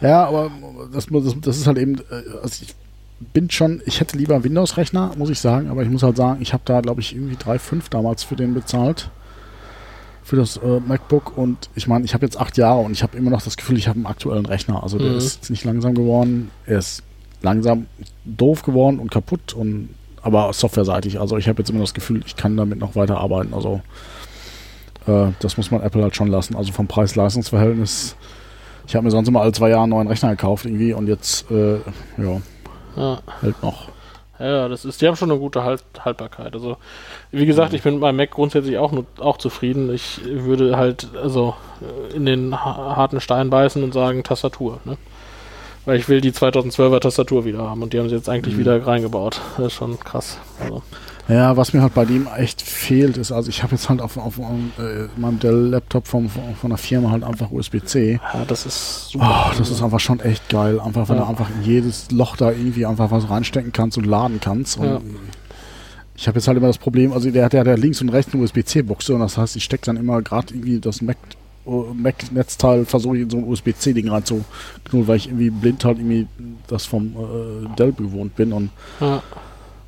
Ja, aber das, das, das ist halt eben, äh, also ich bin schon, ich hätte lieber einen Windows-Rechner, muss ich sagen, aber ich muss halt sagen, ich habe da, glaube ich, irgendwie 3,5 damals für den bezahlt. Für das äh, MacBook und ich meine, ich habe jetzt acht Jahre und ich habe immer noch das Gefühl, ich habe einen aktuellen Rechner. Also der Mhm. ist nicht langsam geworden, er ist langsam doof geworden und kaputt und aber softwareseitig. Also ich habe jetzt immer das Gefühl, ich kann damit noch weiter arbeiten. Also äh, das muss man Apple halt schon lassen. Also vom Preis-Leistungs-Verhältnis. Ich habe mir sonst immer alle zwei Jahre einen neuen Rechner gekauft irgendwie und jetzt äh, ja, ja. hält noch. Ja, das ist, die haben schon eine gute halt Haltbarkeit. Also, wie gesagt, ich bin mit meinem Mac grundsätzlich auch, nur, auch zufrieden. Ich würde halt, also, in den ha- harten Stein beißen und sagen Tastatur, ne? Weil ich will die 2012er Tastatur wieder haben und die haben sie jetzt eigentlich wieder reingebaut. Das ist schon krass. Also, Ja, was mir halt bei dem echt fehlt, ist, also ich habe jetzt halt auf, auf, äh, meinem Dell-Laptop von, von der Firma halt einfach USB-C. ja, das ist super. Oh, das ist einfach schon echt geil. Einfach, weil Ja. du einfach in jedes Loch da irgendwie einfach was reinstecken kannst und laden kannst. Und Ja. Ich habe jetzt halt immer das Problem, also der, hat ja links und rechts eine USB-C-Buchse und das heißt, ich stecke dann immer gerade irgendwie das Mac, Mac-Netzteil, versuche ich in so ein USB-C-Ding reinzuknullen, weil ich irgendwie blind halt irgendwie das vom äh, Dell gewohnt bin und Ja.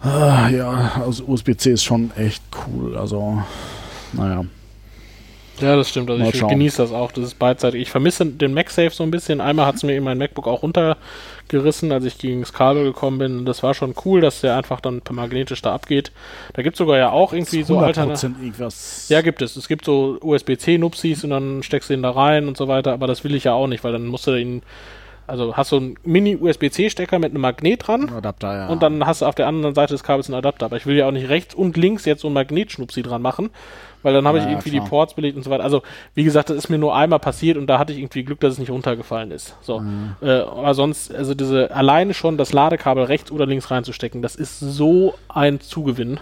Ah, ja, also USB-C ist schon echt cool. Also, naja. Ja, das stimmt. Also Mal ich schauen. genieße das auch. Das ist beidseitig. Ich vermisse den MagSafe so ein bisschen. Einmal hat es mir in mein MacBook auch runtergerissen, als ich gegen das Kabel gekommen bin. Das war schon cool, dass der einfach dann per magnetisch da abgeht. Da gibt es sogar ja auch irgendwie so Alternativen. Ja, gibt es. Es gibt so USB-C-Nupsis und dann steckst du ihn da rein und so weiter, aber das will ich ja auch nicht, weil dann musst du ihn. Also hast du einen Mini-USB-C-Stecker mit einem Magnet dran Adapter, ja. und dann hast du auf der anderen Seite des Kabels einen Adapter. Aber ich will ja auch nicht rechts und links jetzt so einen Magnetschnupsi dran machen, weil dann habe Ja, ich irgendwie klar. die Ports belegt und so weiter. Also, wie gesagt, das ist mir nur einmal passiert und da hatte ich irgendwie Glück, dass es nicht runtergefallen ist. So. Mhm. Äh, aber sonst, also diese alleine schon das Ladekabel rechts oder links reinzustecken, das ist so ein Zugewinn.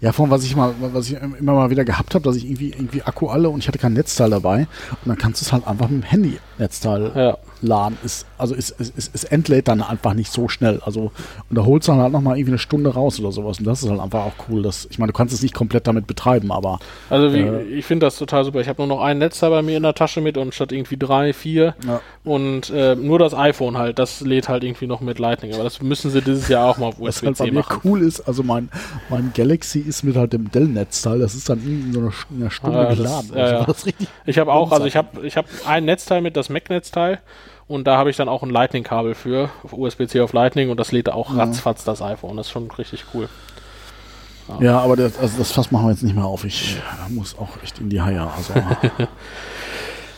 Ja, von was ich mal, was ich immer mal wieder gehabt habe, dass ich irgendwie, irgendwie Akku alle und ich hatte kein Netzteil dabei. Und dann kannst du es halt einfach mit dem Handy-Netzteil Ja. laden. Ist, also es, es, es, es entlädt dann einfach nicht so schnell. Also, und da holst du dann halt nochmal irgendwie eine Stunde raus oder sowas. Und das ist halt einfach auch cool. Dass, ich meine, du kannst es nicht komplett damit betreiben, aber Also wie, Äh. ich finde das total super. Ich habe nur noch ein Netzteil bei mir in der Tasche mit und statt irgendwie drei, vier Ja. und äh, nur das iPhone halt, das lädt halt irgendwie noch mit Lightning. Aber das müssen sie dieses Jahr auch mal auf halt USB-C mir machen. cool ist, also mein, mein Galaxy ist mit halt dem Dell-Netzteil, das ist dann irgendwie in so in einer Stunde Ah, geladen. ja, Also ja. Ich habe auch, also ich habe ich hab ein Netzteil mit, das Mac-Netzteil und da habe ich dann auch ein Lightning-Kabel für, USB-C auf Lightning und das lädt auch Ja. ratzfatz das iPhone. Das ist schon richtig cool. ja, aber das, also das Fass machen wir jetzt nicht mehr auf. Ich äh, muss auch echt in die Haie. Also, <laughs> äh,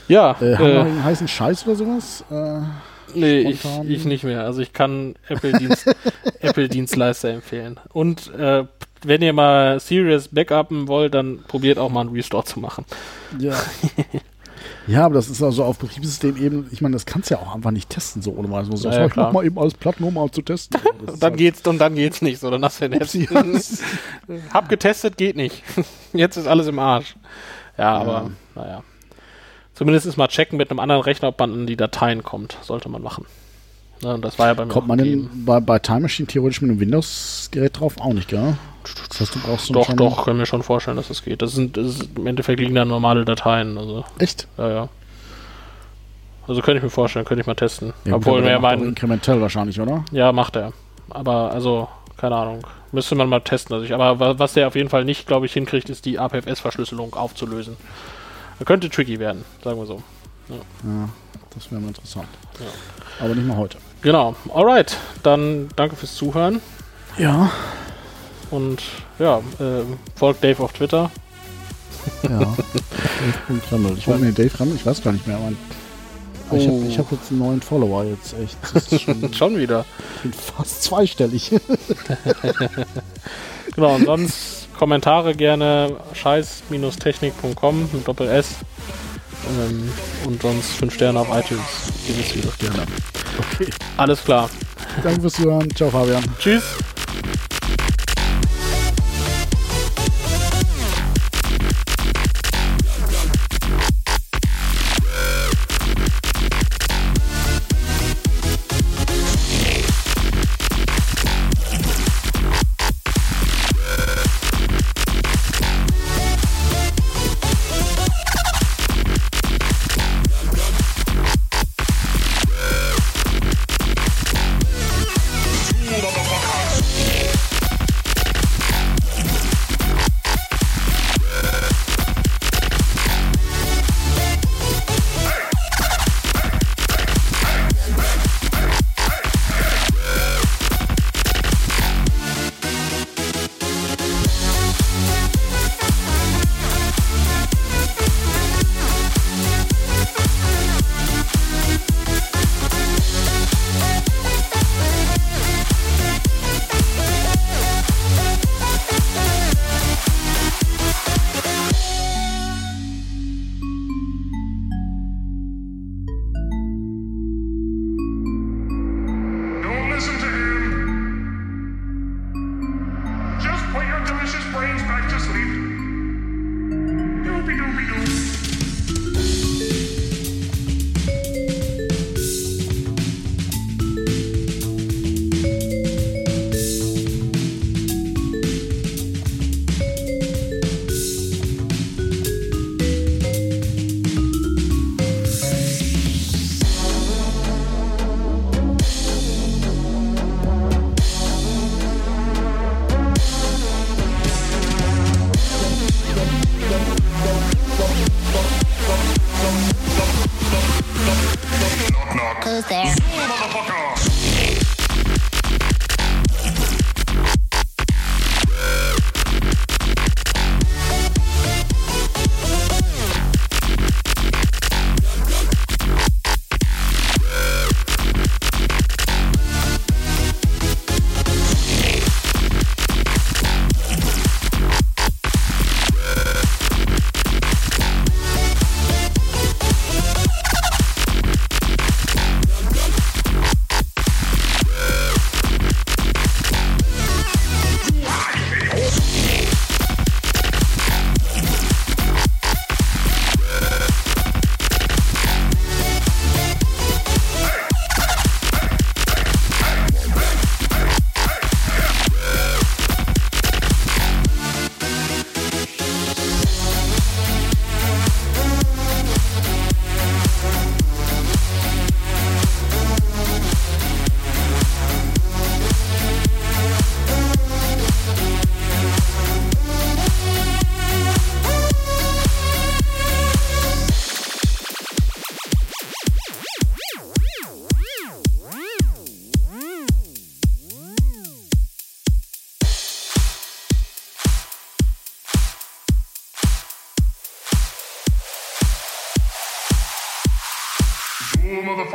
Ja, haben wir noch äh, einen heißen Scheiß oder sowas? Äh, nee, ich, ich nicht mehr. Also ich kann Apple-Dienst, <laughs> Apple-Dienstleister empfehlen. Und äh, wenn ihr mal Serious Backuppen wollt, dann probiert auch mal einen Restore zu machen. ja. <laughs> Ja, aber das ist also auf Betriebssystemebene, ich meine, das kannst du ja auch einfach nicht testen, so ohne mal so. Ja, ja, ich mach mal eben alles platt, nur mal zu testen. <laughs> Und dann halt- geht's und dann geht's nicht. So, dann hast du den Upsi. <laughs> Hab getestet, geht nicht. Jetzt ist alles im Arsch. Ja, aber naja. Zumindest ist mal checken mit einem anderen Rechner, ob man an die Dateien kommt. Sollte man machen. Ne, und das war ja bei mir Kommt man denn bei, bei Time Machine theoretisch mit einem Windows-Gerät drauf? Auch nicht, gell? Das heißt, du brauchst so Doch, schon- doch, können wir schon vorstellen, dass das geht. Das sind, das ist, im Endeffekt liegen da normale Dateien. Also, Echt? ja, ja. Also könnte ich mir vorstellen, könnte ich mal testen. Ja, Obwohl auch meinen, inkrementell wahrscheinlich, oder? Ja, macht er. Aber also, keine Ahnung. Müsste man mal testen. Also ich, aber wa- was der auf jeden Fall nicht, glaube ich, hinkriegt, ist die APFS-Verschlüsselung aufzulösen. Das könnte tricky werden, sagen wir so. Ja, das wäre mal interessant. Ja. Aber nicht mal heute. Genau. Alright. Dann danke fürs Zuhören. Ja, Und ja, äh, folgt Dave auf Twitter. ja. Dave.Remmel. <laughs> Ich mir Dave Remmel, ich weiß gar nicht mehr. Mein, Aber Ich Oh. habe hab jetzt einen neuen Follower jetzt, echt. Das ist schon, <laughs> Schon wieder. ich bin fast zweistellig. <laughs> Genau, und sonst Kommentare gerne scheiß-technik.com mit Doppel S. Ähm, und sonst 5 Sterne auf iTunes. Gewiss wieder. Gerne. Okay. Alles klar. Danke fürs Zuhören. Ciao, Fabian. Tschüss. Motherfucker.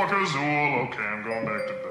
Motherfucker. Okay, I'm going back to bed.